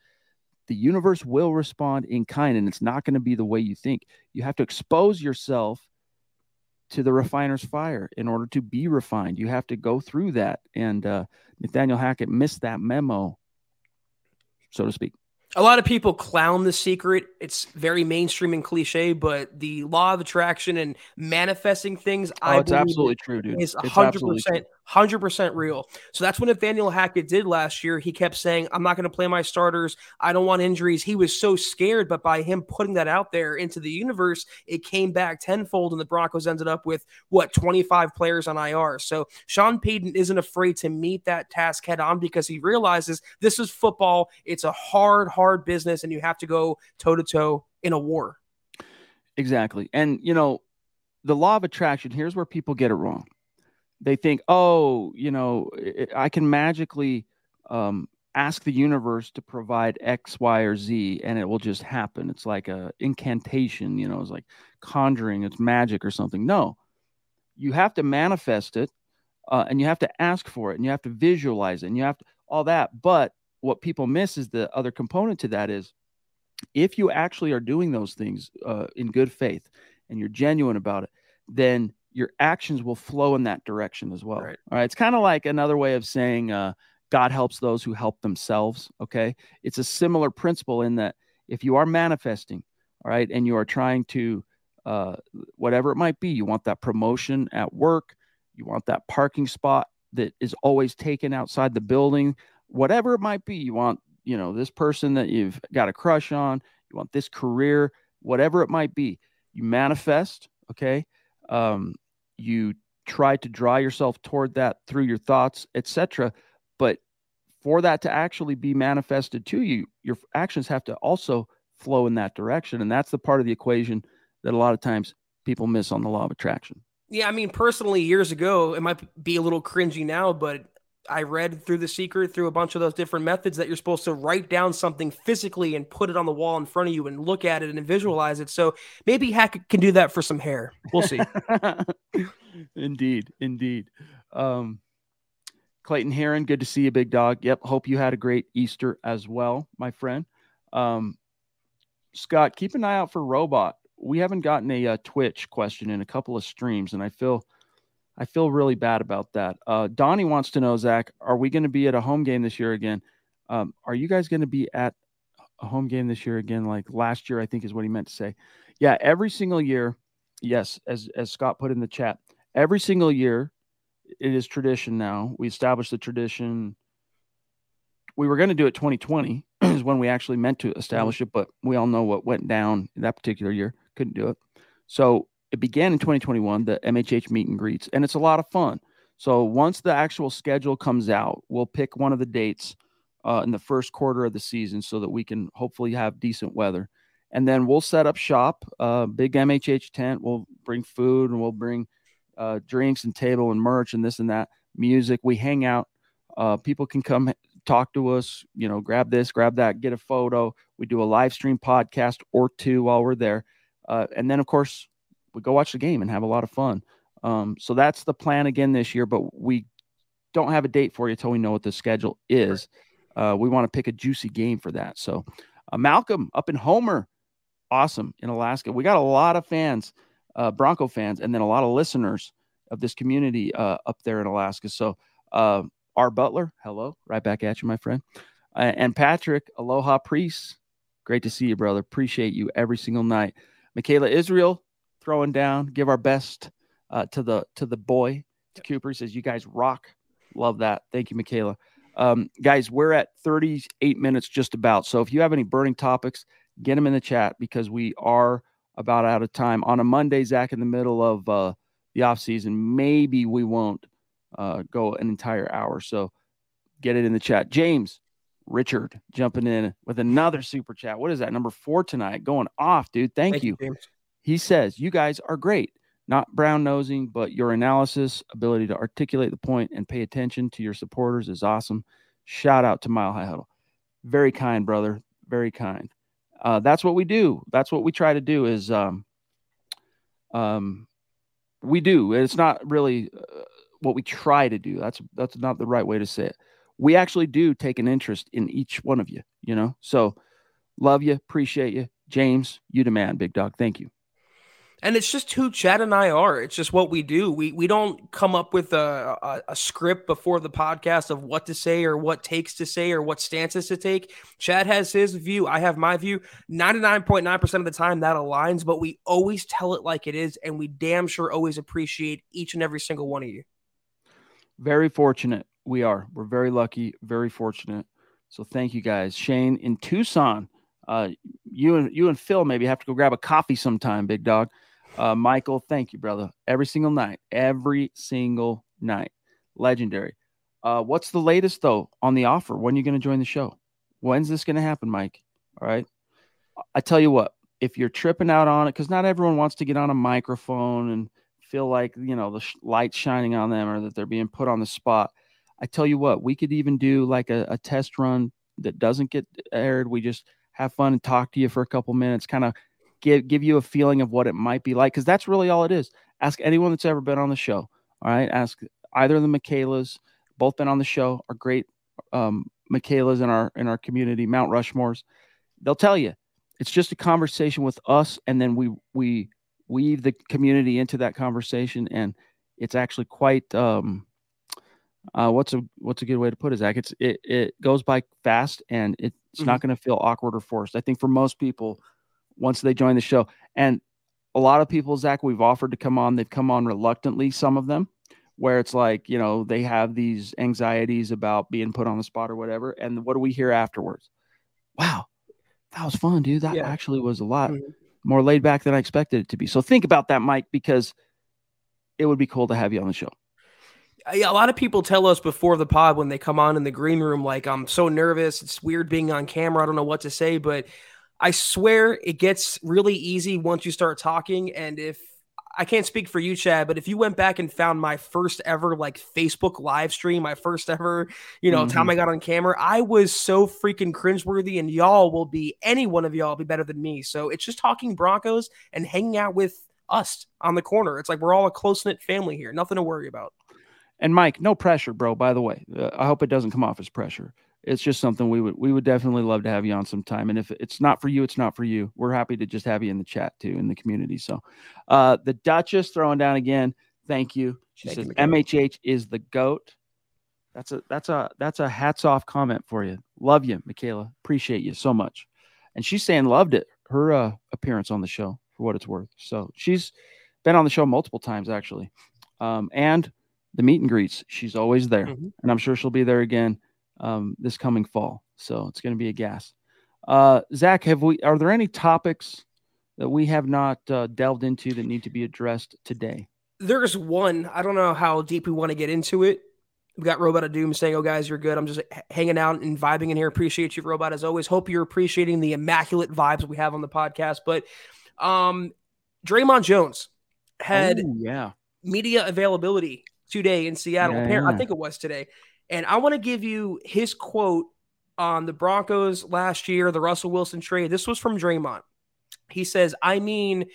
the universe will respond in kind and it's not going to be the way you think. You have to expose yourself to the refiner's fire in order to be refined. You have to go through that. And uh, Nathaniel Hackett missed that memo, so to speak a lot of people clown the secret. It's very mainstream and cliche, but the law of attraction and manifesting things, oh, I it's absolutely true, dude. Is It's hundred percent, hundred percent real. So that's what Nathaniel Hackett did last year. He kept saying, "I'm not going to play my starters. I don't want injuries." He was so scared, but by him putting that out there into the universe, it came back tenfold, and the Broncos ended up with what 25 players on IR. So Sean Payton isn't afraid to meet that task head on because he realizes this is football. It's a hard, hard business, and you have to go toe to toe in a war. Exactly. And, you know, the law of attraction, here's where people get it wrong. They think, oh, you know, I can magically um, ask the universe to provide X, Y, or Z, and it will just happen. It's like a incantation, you know, it's like conjuring, it's magic or something. No, you have to manifest it uh, and you have to ask for it and you have to visualize it and you have to all that. But what people miss is the other component to that is if you actually are doing those things uh, in good faith and you're genuine about it, then your actions will flow in that direction as well. Right. All right. It's kind of like another way of saying uh, God helps those who help themselves. Okay. It's a similar principle in that if you are manifesting, all right, and you are trying to, uh, whatever it might be, you want that promotion at work, you want that parking spot that is always taken outside the building, whatever it might be, you want, you know, this person that you've got a crush on, you want this career whatever it might be. You manifest, okay? Um, you try to draw yourself toward that through your thoughts, etc. But for that to actually be manifested to you, your actions have to also flow in that direction. And that's the part of the equation that a lot of times people miss on the law of attraction. Yeah, I mean, personally, years ago, it might be a little cringy now, but I read through The Secret, through a bunch of those different methods that you're supposed to write down something physically and put it on the wall in front of you and look at it and visualize it. So maybe Hack can do that for some hair. We'll see. indeed, indeed. Um, Clayton Heron, good to see you, big dog. Yep, hope you had a great Easter as well, my friend. Um, Scott, keep an eye out for Robot. We haven't gotten a, a uh, Twitch question in a couple of streams, and I feel – I feel really bad about that. Uh, Donnie wants to know, Zack, are we going to be at a home game this year again? Um, are you guys going to be at a home game this year again? Like last year, I think is what he meant to say. Yeah, every single year. Yes, as as Scott put in the chat, every single year, it is tradition now. We established the tradition. We were going to do it 2020 is when we actually meant to establish it, but we all know what went down in that particular year. Couldn't do it. So it began in 2021, the MHH meet and greets, and it's a lot of fun. So once the actual schedule comes out, we'll pick one of the dates uh, in the first quarter of the season so that we can hopefully have decent weather. And then we'll set up shop, uh, big MHH tent. We'll bring food and we'll bring uh, drinks and table and merch and this and that, music. We hang out. Uh, people can come talk to us, you know, grab this, grab that, get a photo. We do a live stream podcast or two while we're there. Uh, and then, of course, we go watch the game and have a lot of fun. Um, so that's the plan again this year, but we don't have a date for you until we know what the schedule is. Uh, we want to pick a juicy game for that. So, uh, Malcolm up in Homer, awesome in Alaska. We got a lot of fans, uh, Bronco fans, and then a lot of listeners of this community uh, up there in Alaska. So, uh, our Butler, hello, right back at you, my friend. Uh, and Patrick, aloha, priest. Great to see you, brother. Appreciate you every single night. Michaela Israel, throwing down. Give our best uh, to the to the boy. To Cooper he says, "You guys rock." Love that. Thank you, Michaela. Um, guys, we're at 38 minutes just about. So if you have any burning topics, get them in the chat because we are about out of time on a Monday. Zack, in the middle of uh, the off season, maybe we won't uh, go an entire hour. So get it in the chat. James, Richard jumping in with another super chat. What is that? Number four tonight, going off, dude. Thank, Thank you. you he says, You guys are great, not brown nosing, but your analysis, ability to articulate the point and pay attention to your supporters is awesome. Shout out to Mile High Huddle. Very kind, brother. Very kind. Uh, that's what we do. That's what we try to do is um, um, we do. It's not really uh, what we try to do. That's that's not the right way to say it. We actually do take an interest in each one of you, you know. So love you, appreciate you. James, you demand, big dog. Thank you and it's just who Chad and I are. It's just what we do. We we don't come up with a, a, a, script before the podcast of what to say or what takes to say or what stances to take. Chad has his view. I have my view. Ninety nine point nine percent of the time that aligns, but we always tell it like it is, and we damn sure always appreciate each and every single one of you. Very fortunate. We are. We're very lucky. Very fortunate. So thank you guys, Shane in Tucson. Uh, you and you and Phil maybe have to go grab a coffee sometime, big dog. Uh, Michael, thank you, brother. Every single night, every single night, legendary. Uh, what's the latest though on the offer? When are you going to join the show? When's this going to happen, Mike? All right. I tell you what, if you're tripping out on it, because not everyone wants to get on a microphone and feel like you know the sh- light shining on them or that they're being put on the spot. I tell you what, we could even do like a, a test run that doesn't get aired. We just have fun and talk to you for a couple minutes, kind of give give you a feeling of what it might be like because that's really all it is. Ask anyone that's ever been on the show. All right, ask either of the Michaelas. Both been on the show. Are great um, Michaelas in our in our community, Mount Rushmores. They'll tell you it's just a conversation with us, and then we we weave the community into that conversation, and it's actually quite um, uh, what's a what's a good way to put it, Zack? It's it it goes by fast, and it's mm-hmm. not going to feel awkward or forced. I think for most people, once they join the show. And a lot of people, Zack, we've offered to come on, they've come on reluctantly, some of them, where it's like, you know, they have these anxieties about being put on the spot or whatever. And what do we hear afterwards? Wow, that was fun, dude. That yeah. actually was a lot mm-hmm. more laid back than I expected it to be. So think about that, Mike, because it would be cool to have you on the show. A lot of people tell us before the pod when they come on in the green room, like, I'm so nervous. It's weird being on camera. I don't know what to say, but I swear it gets really easy once you start talking. And if I can't speak for you, Chad, but if you went back and found my first ever like Facebook live stream, my first ever, you know, mm-hmm. time I got on camera, I was so freaking cringeworthy, and y'all will be any one of y'all be better than me. So it's just talking Broncos and hanging out with us on the corner. It's like we're all a close knit family here. Nothing to worry about. And Mike, no pressure, bro. By the way, uh, I hope it doesn't come off as pressure it's just something we would we would definitely love to have you on sometime. And if it's not for you, it's not for you. We're happy to just have you in the chat too in the community. So uh the Duchess throwing down again. Thank you. She Thank says you, MHH is the goat. That's a that's a that's a hats off comment for you. Love you, Michaela. Appreciate you so much. And she's saying loved it, her uh appearance on the show for what it's worth. So she's been on the show multiple times actually. Um and the meet and greets, she's always there. Mm-hmm. And I'm sure she'll be there again um, this coming fall. So it's going to be a gas. Uh, Zack, have we? Are there any topics that we have not uh, delved into that need to be addressed today? There's one. I don't know how deep we want to get into it. We got Robot of Doom saying, "Oh, guys, you're good. I'm just hanging out and vibing in here. Appreciate you, Robot, as always. Hope you're appreciating the immaculate vibes we have on the podcast." But, um, Dre'Mont Jones had Ooh, yeah media availability today in Seattle. Yeah. I think it was today, and I want to give you his quote on the Broncos last year, the Russell Wilson trade. This was from Dre'Mont. He says, I mean,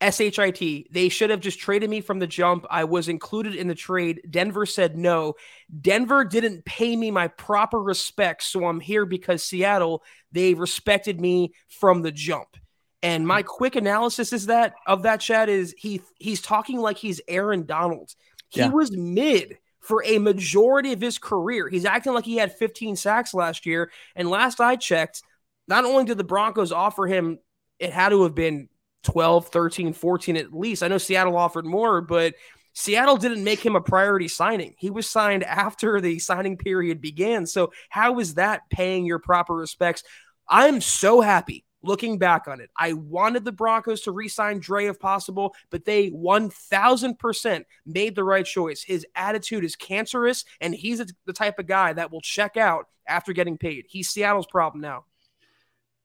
SHIT, they should have just traded me from the jump. I was included in the trade. Denver said no. Denver didn't pay me my proper respect. So I'm here because Seattle, they respected me from the jump. And my quick analysis is that of that chat is he he's talking like he's Aaron Donald. He yeah. was mid for a majority of his career. He's acting like he had 15 sacks last year. And last I checked, not only did the Broncos offer him, it had to have been 12, 13, 14 at least. I know Seattle offered more, but Seattle didn't make him a priority signing. He was signed after the signing period began. So, how is that paying your proper respects? I'm so happy looking back on it, I wanted the Broncos to re sign Dre if possible, but they 1000% made the right choice. His attitude is cancerous, and he's the type of guy that will check out after getting paid. He's Seattle's problem now.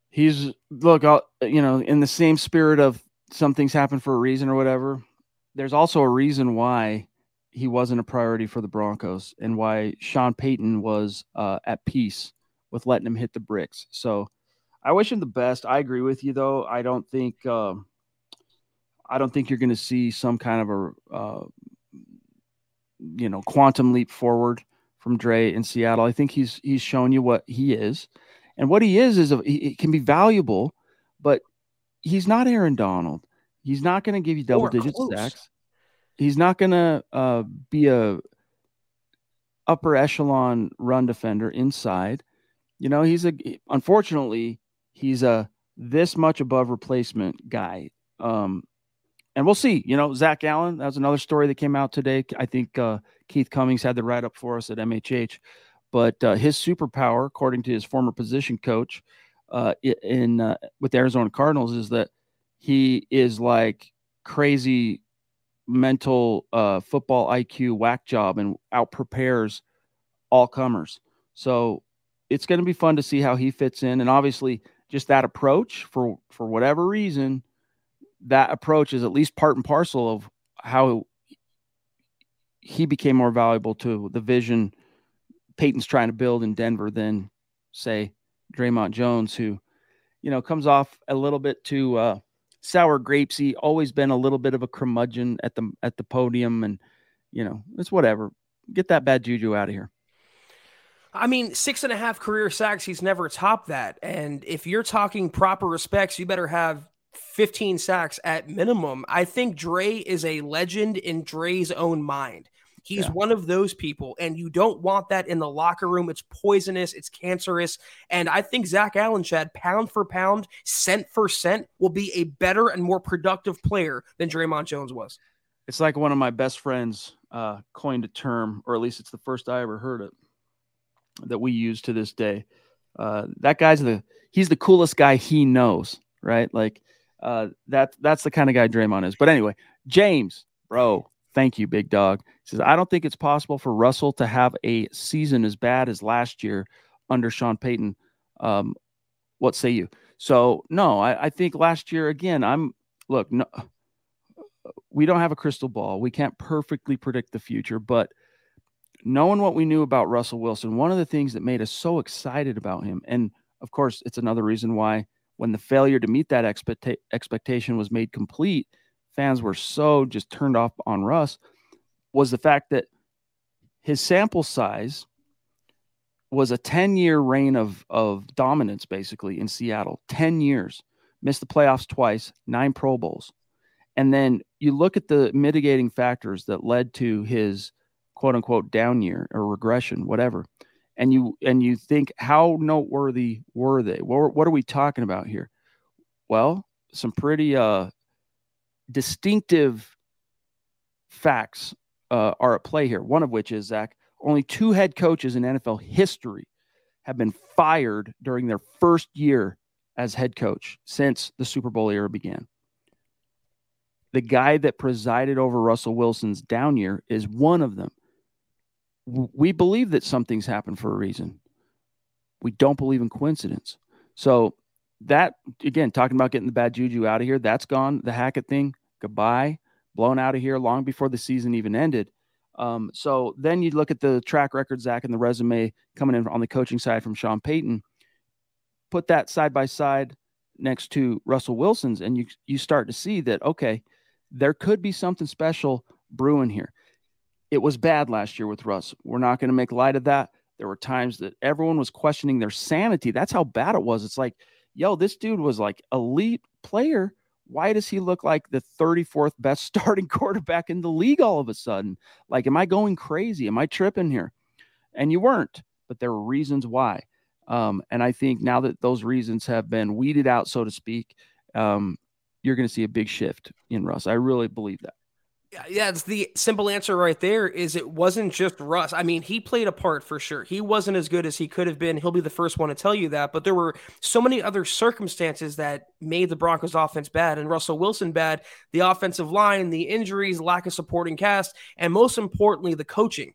He's, look, I'll, you know, in the same spirit of some things happen for a reason or whatever, there's also a reason why he wasn't a priority for the Broncos and why Sean Payton was uh, at peace with letting him hit the bricks. So, I wish him the best. I agree with you though. I don't think um, I don't think you're going to see some kind of a uh, you know quantum leap forward from Dre in Seattle. I think he's he's shown you what he is, and what he is is a, he, can be valuable, but he's not Aaron Donald. He's not going to give you double digit sacks. He's not going to uh, be a upper echelon run defender inside. You know, he's a unfortunately he's a this much above replacement guy. Um, and we'll see. You know, Zach Allen, that was another story that came out today. I think uh, Keith Cummings had the write up for us at MHH. But uh, his superpower, according to his former position coach uh, in uh, with the Arizona Cardinals, is that he is like crazy mental uh, football IQ whack job and out prepares all comers. So it's going to be fun to see how he fits in. And obviously, just that approach for for whatever reason that approach is at least part and parcel of how he became more valuable to the vision Payton's trying to build in Denver than say Dre'Mont Jones, who, you know, comes off a little bit too uh, sour grapesy, always been a little bit of a curmudgeon at the at the podium, and you know, it's whatever. Get that bad juju out of here. I mean, six and a half career sacks, he's never topped that. And if you're talking proper respects, you better have 15 sacks at minimum. I think Dre is a legend in Dre's own mind. He's yeah. one of those people, and you don't want that in the locker room. It's poisonous, it's cancerous. And I think Zach Allen, Chad, pound for pound, cent for cent, will be a better and more productive player than Dre'Mont Jones was. It's like one of my best friends uh, coined a term, or at least it's the first I ever heard it that we use to this day. Uh, that guy's the he's the coolest guy he knows, right? Like Uh, that that's the kind of guy Dre'Mont is. But anyway, James, bro, thank you, big dog. He says I don't think it's possible for Russell to have a season as bad as last year under Sean Payton. Um, what say you? So no, I, I think last year again. I'm look. No, we don't have a crystal ball. We can't perfectly predict the future, but knowing what we knew about Russell Wilson, one of the things that made us so excited about him, and of course, it's another reason why when the failure to meet that expecta- expectation was made complete, fans were so just turned off on Russ, was the fact that his sample size was a 10 year reign of, of dominance, basically, in Seattle. 10 years, missed the playoffs twice, nine Pro Bowls. And then you look at the mitigating factors that led to his quote unquote down year or regression, whatever. And you and you think how noteworthy were they? What, what are we talking about here? Well, some pretty uh, distinctive facts uh, are at play here. One of which is Zack, only two head coaches in NFL history have been fired during their first year as head coach since the Super Bowl era began the guy that presided over Russell Wilson's down year is one of them. We believe that something's happened for a reason. We don't believe in coincidence. So that again, talking about getting the bad juju out of here, that's gone. The Hackett thing, goodbye, blown out of here long before the season even ended. Um, so then you look at the track record, Zack, and the resume coming in on the coaching side from Sean Payton. Put that side by side next to Russell Wilson's, and you you start to see that okay, there could be something special brewing here. It was bad last year with Russ. We're not going to make light of that. There were times that everyone was questioning their sanity. That's how bad it was. It's like, yo, this dude was like elite player. Why does he look like the 34th best starting quarterback in the league all of a sudden? Like, am I going crazy? Am I tripping here? And you weren't, but there were reasons why. Um, and I think now that those reasons have been weeded out, so to speak, um, you're going to see a big shift in Russ. I really believe that. Yeah, it's the simple answer right there is it wasn't just Russ. I mean, he played a part for sure. He wasn't as good as he could have been. He'll be the first one to tell you that, but there were so many other circumstances that made the Broncos offense bad and Russell Wilson bad, the offensive line, the injuries, lack of supporting cast, and most importantly, the coaching.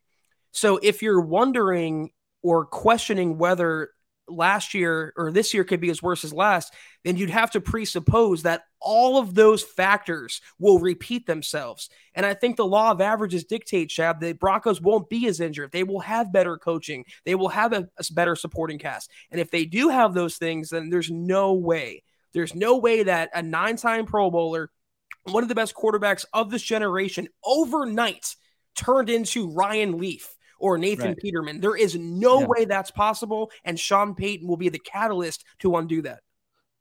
So if you're wondering or questioning whether last year or this year could be as worse as last, then you'd have to presuppose that all of those factors will repeat themselves. And I think the law of averages dictates, Chad, that Broncos won't be as injured. They will have better coaching. They will have a, a better supporting cast. And if they do have those things, then there's no way, there's no way that a nine-time Pro Bowler, one of the best quarterbacks of this generation, overnight turned into Ryan Leaf or Nathan right. Peterman. There is no yeah. way that's possible. And Sean Payton will be the catalyst to undo that.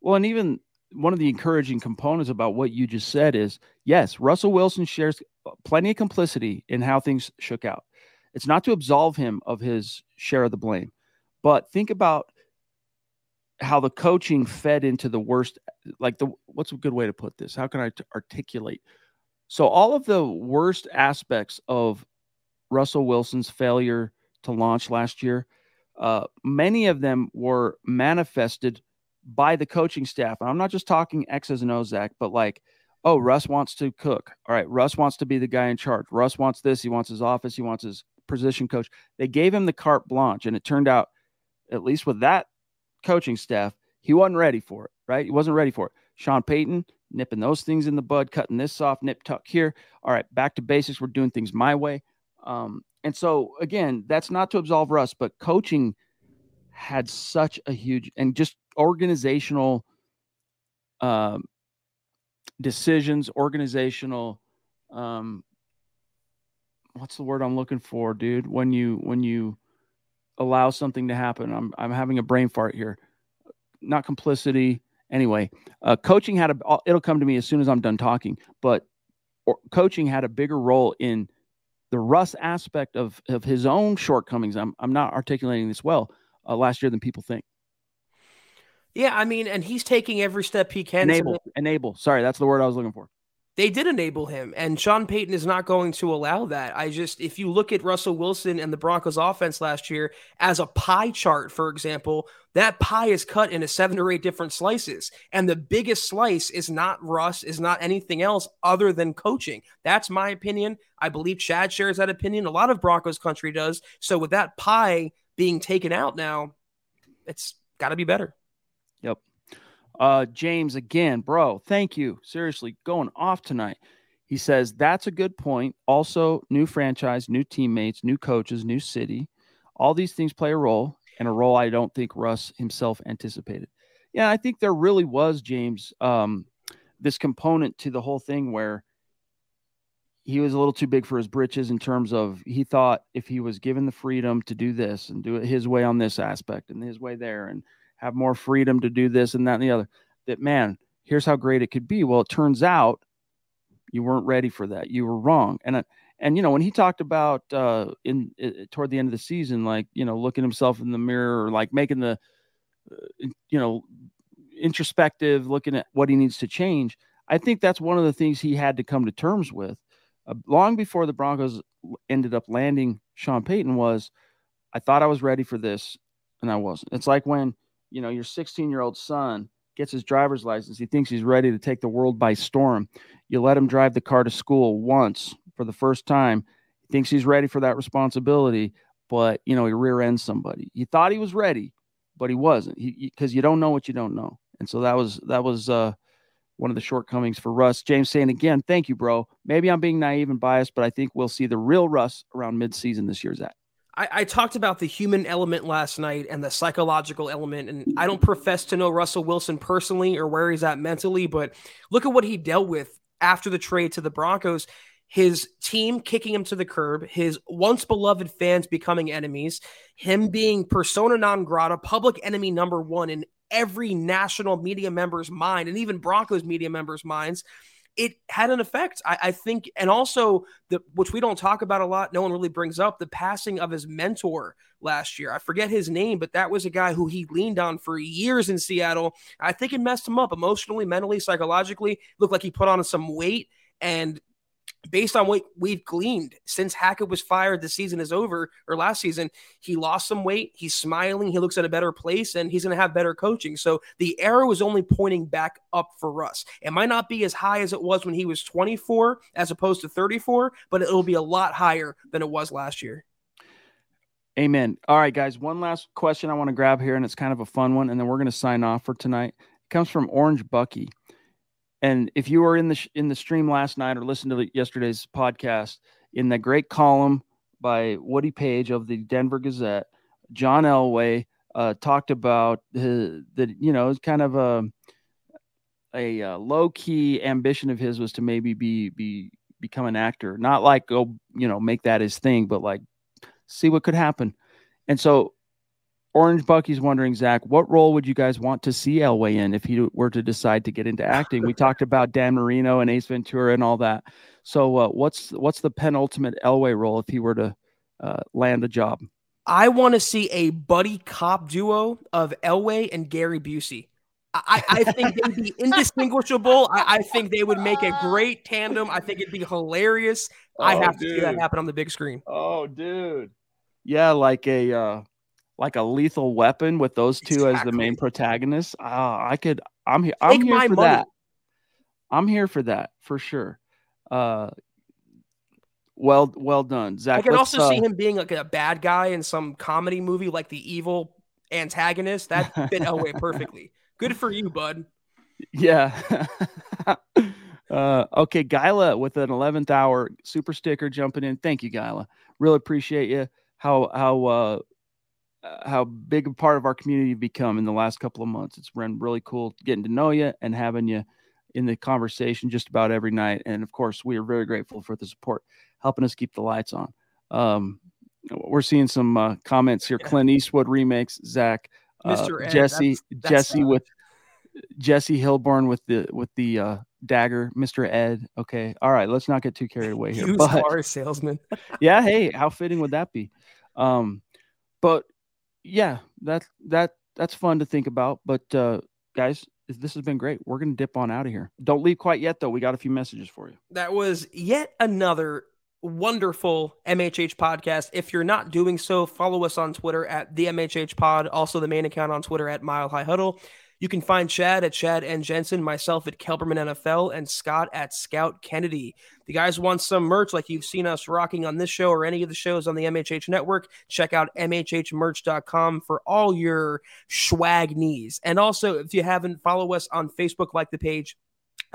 Well, and even one of the encouraging components about what you just said is yes, Russell Wilson shares plenty of complicity in how things shook out. It's not to absolve him of his share of the blame, but think about how the coaching fed into the worst like the what's a good way to put this how can I t- articulate so all of the worst aspects of Russell Wilson's failure to launch last year, uh, many of them were manifested by the coaching staff. And I'm not just talking X's and O's, Zack, but like, oh, Russ wants to cook. All right, Russ wants to be the guy in charge. Russ wants this. He wants his office. He wants his position coach. They gave him the carte blanche, and it turned out, at least with that coaching staff, he wasn't ready for it. Right? He wasn't ready for it. Sean Payton nipping those things in the bud, cutting this off, nip tuck here. All right, back to basics. We're doing things my way. Um, and so again, that's not to absolve Russ, but coaching had such a huge and just organizational um, decisions, organizational um, what's the word I'm looking for, dude? When you when you allow something to happen, I'm I'm having a brain fart here. Not complicity. Anyway, uh, coaching had a. It'll come to me as soon as I'm done talking. But or, coaching had a bigger role in the Russ aspect of of his own shortcomings. I'm I'm not articulating this well uh, last year than people think. Yeah, I mean, and he's taking every step he can. Enable, enable. Sorry, that's the word I was looking for. They did enable him, and Sean Payton is not going to allow that. I just, if you look at Russell Wilson and the Broncos offense last year as a pie chart, for example, that pie is cut into seven or eight different slices. And the biggest slice is not Russ, is not anything else other than coaching. That's my opinion. I believe Chad shares that opinion. A lot of Broncos country does. So with that pie being taken out now, it's got to be better. Yep. Uh, James, again, bro, thank you. Seriously, going off tonight. He says that's a good point. Also, new franchise, new teammates, new coaches, new city. All these things play a role, and a role I don't think Russ himself anticipated. Yeah, I think there really was, James, um, this component to the whole thing where he was a little too big for his britches in terms of he thought if he was given the freedom to do this and do it his way on this aspect and his way there and have more freedom to do this and that and the other. That man, here's how great it could be. Well, it turns out you weren't ready for that. You were wrong. And uh, and you know when he talked about uh, in uh, toward the end of the season, like you know looking himself in the mirror, or like making the uh, you know introspective, looking at what he needs to change. I think that's one of the things he had to come to terms with uh, long before the Broncos ended up landing Sean Payton was I thought I was ready for this and I wasn't. It's like when you know, your 16 year old son gets his driver's license. He thinks he's ready to take the world by storm. You let him drive the car to school once for the first time. He thinks he's ready for that responsibility, but you know, he rear ends somebody. He thought he was ready, but he wasn't. Because you don't know what you don't know. And so that was that was uh one of the shortcomings for Russ. James saying again, thank you, bro. Maybe I'm being naive and biased, but I think we'll see the real Russ around midseason this year, Zack. I, I, talked about the human element last night and the psychological element, and I don't profess to know Russell Wilson personally or where he's at mentally, but look at what he dealt with after the trade to the Broncos. His team kicking him to the curb, his once beloved fans becoming enemies, him being persona non grata, public enemy number one in every national media member's mind, and even Broncos media members' minds it had an effect. I, I, think, and also the which we don't talk about a lot, no one really brings up the passing of his mentor last year. I forget his name, but that was a guy who he leaned on for years in Seattle. I think it messed him up emotionally, mentally, psychologically. Looked like he put on some weight, and based on what we've gleaned since Hackett was fired, the season is over, or last season, he lost some weight. He's smiling. He looks at a better place and he's going to have better coaching. So the arrow is only pointing back up for Russ. It might not be as high as it was when he was 24 as opposed to 34, but it'll be a lot higher than it was last year. Amen. All right, guys. One last question I want to grab here, and it's kind of a fun one, and then we're going to sign off for tonight. It comes from Orange Bucky. And if you were in the in the stream last night or listened to yesterday's podcast, in the great column by Woody Paige of the Denver Gazette, John Elway uh, talked about the you know it's kind of a a, uh, low key ambition of his was to maybe be be become an actor, not like go you know make that his thing, but like see what could happen. And so Orange Bucky's wondering, Zack, what role would you guys want to see Elway in if he were to decide to get into acting? We talked about Dan Marino and Ace Ventura and all that. So, uh, what's what's the penultimate Elway role if he were to uh, land a job? I want to see a buddy cop duo of Elway and Gary Busey. I, I think they'd be indistinguishable. I, I, think they would make a great tandem. I think it'd be hilarious. Oh, I have dude. to see that happen on the big screen. Oh, dude. Yeah, like a uh, like a lethal weapon with those two exactly. as the main protagonists, uh, I could. I'm here. I'm here for money. that. I'm here for that for sure. Uh, well, well done, Zack. I can also uh, see him being like a bad guy in some comedy movie, like the evil antagonist. That fit Elway perfectly. Good for you, bud. Yeah. uh, okay, Gyla with an 11th hour super sticker jumping in. Thank you, Gyla. Really appreciate you. How how uh, how big a part of our community you've become in the last couple of months. It's been really cool getting to know you and having you in the conversation just about every night. And of course, we are very grateful for the support, helping us keep the lights on. Um, we're seeing some uh, comments here. Clint Eastwood remakes, Zack, uh, Jesse, that's, that's Jesse with Jesse Hilborn with the with the uh, dagger, Mr. Ed. Okay, all right, let's not get too carried away here. Used but, car salesman. yeah, hey, how fitting would that be? Um, but yeah, that that that's fun to think about. But uh, guys, this has been great. We're to dip on out of here. Don't leave quite yet, though. We got a few messages for you. That was yet another wonderful MHH podcast. If you're not doing so, follow us on Twitter at the MHH Pod, also the main account on Twitter at Mile High Huddle. You can find Chad at Chad and Jensen, myself at Kelberman NFL, and Scott at Scott Kennedy. The guys want some merch like you've seen us rocking on this show or any of the shows on the MHH network. Check out MHHmerch.com for all your swag needs. And also, if you haven't, follow us on Facebook, like the page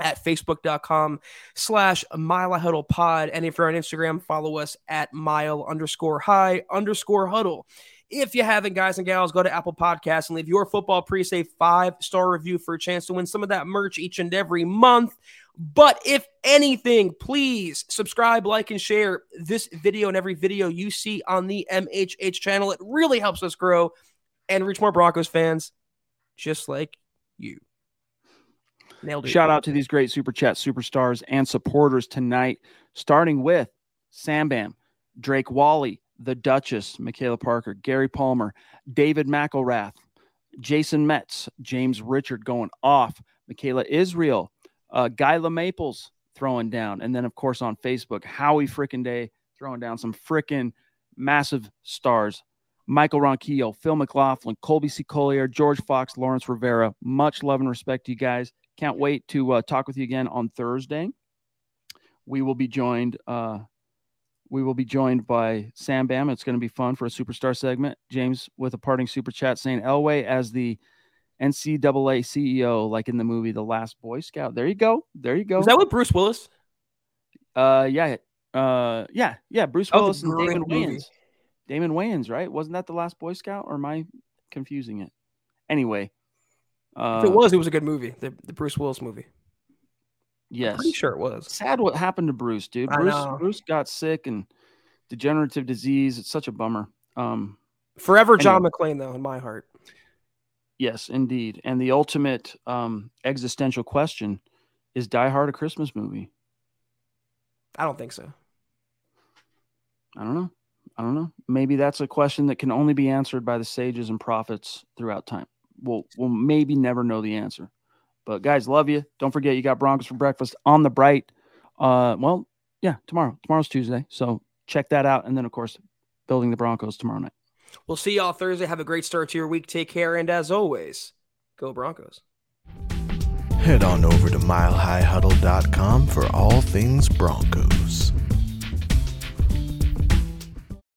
at facebook.com slash mile huddle pod. And if you're on Instagram, follow us at mile underscore high underscore huddle. If you haven't, guys and gals, go to Apple Podcasts and leave your football pre a five star review for a chance to win some of that merch each and every month. But if anything, please subscribe, like, and share this video and every video you see on the MHH channel. It really helps us grow and reach more Broncos fans just like you. Nailed it. Shout out to these great super chat superstars and supporters tonight, starting with Sam Bam, Drake Wally, the Duchess, Michaela Parker, Gary Palmer, David McElrath, Jason Metz, James Richard going off, Michaela Israel, uh, Guy Maples throwing down, and then of course on Facebook, Howie Frickin' Day throwing down some frickin' massive stars. Michael Ronquillo, Phil McLaughlin, Colby C. Collier, George Fox, Lawrence Rivera. Much love and respect to you guys. Can't wait to uh, talk with you again on Thursday. We will be joined. Uh, we will be joined by Sam Bam. It's going to be fun for a superstar segment. James with a parting super chat saying Elway as the NCAA CEO, like in the movie The Last Boy Scout. There you go. There you go. Is that with Bruce Willis? Uh, yeah, uh, yeah, yeah. Bruce oh, Willis and Damon Wayans. Damon Wayans, right? Wasn't that The Last Boy Scout, or am I confusing it? Anyway, uh, if it was, it was a good movie. The, the Bruce Willis movie. Yes, I'm pretty sure it was. Sad what happened to Bruce, dude. Bruce Bruce got sick and degenerative disease. It's such a bummer. Um, Forever John anyway. McClane, though, in my heart. Yes, indeed. And the ultimate um, existential question is Die Hard a Christmas movie? I don't think so. I don't know. I don't know. Maybe that's a question that can only be answered by the sages and prophets throughout time we'll we'll maybe never know the answer. But guys, love you. Don't forget you got Broncos for breakfast on the bright. Uh, well, yeah, tomorrow. Tomorrow's Tuesday, so check that out. And then of course, building the Broncos tomorrow night. We'll see y'all Thursday. Have a great start to your week. Take care, and as always, go Broncos. Head on over to milehighhuddle.com for all things Broncos.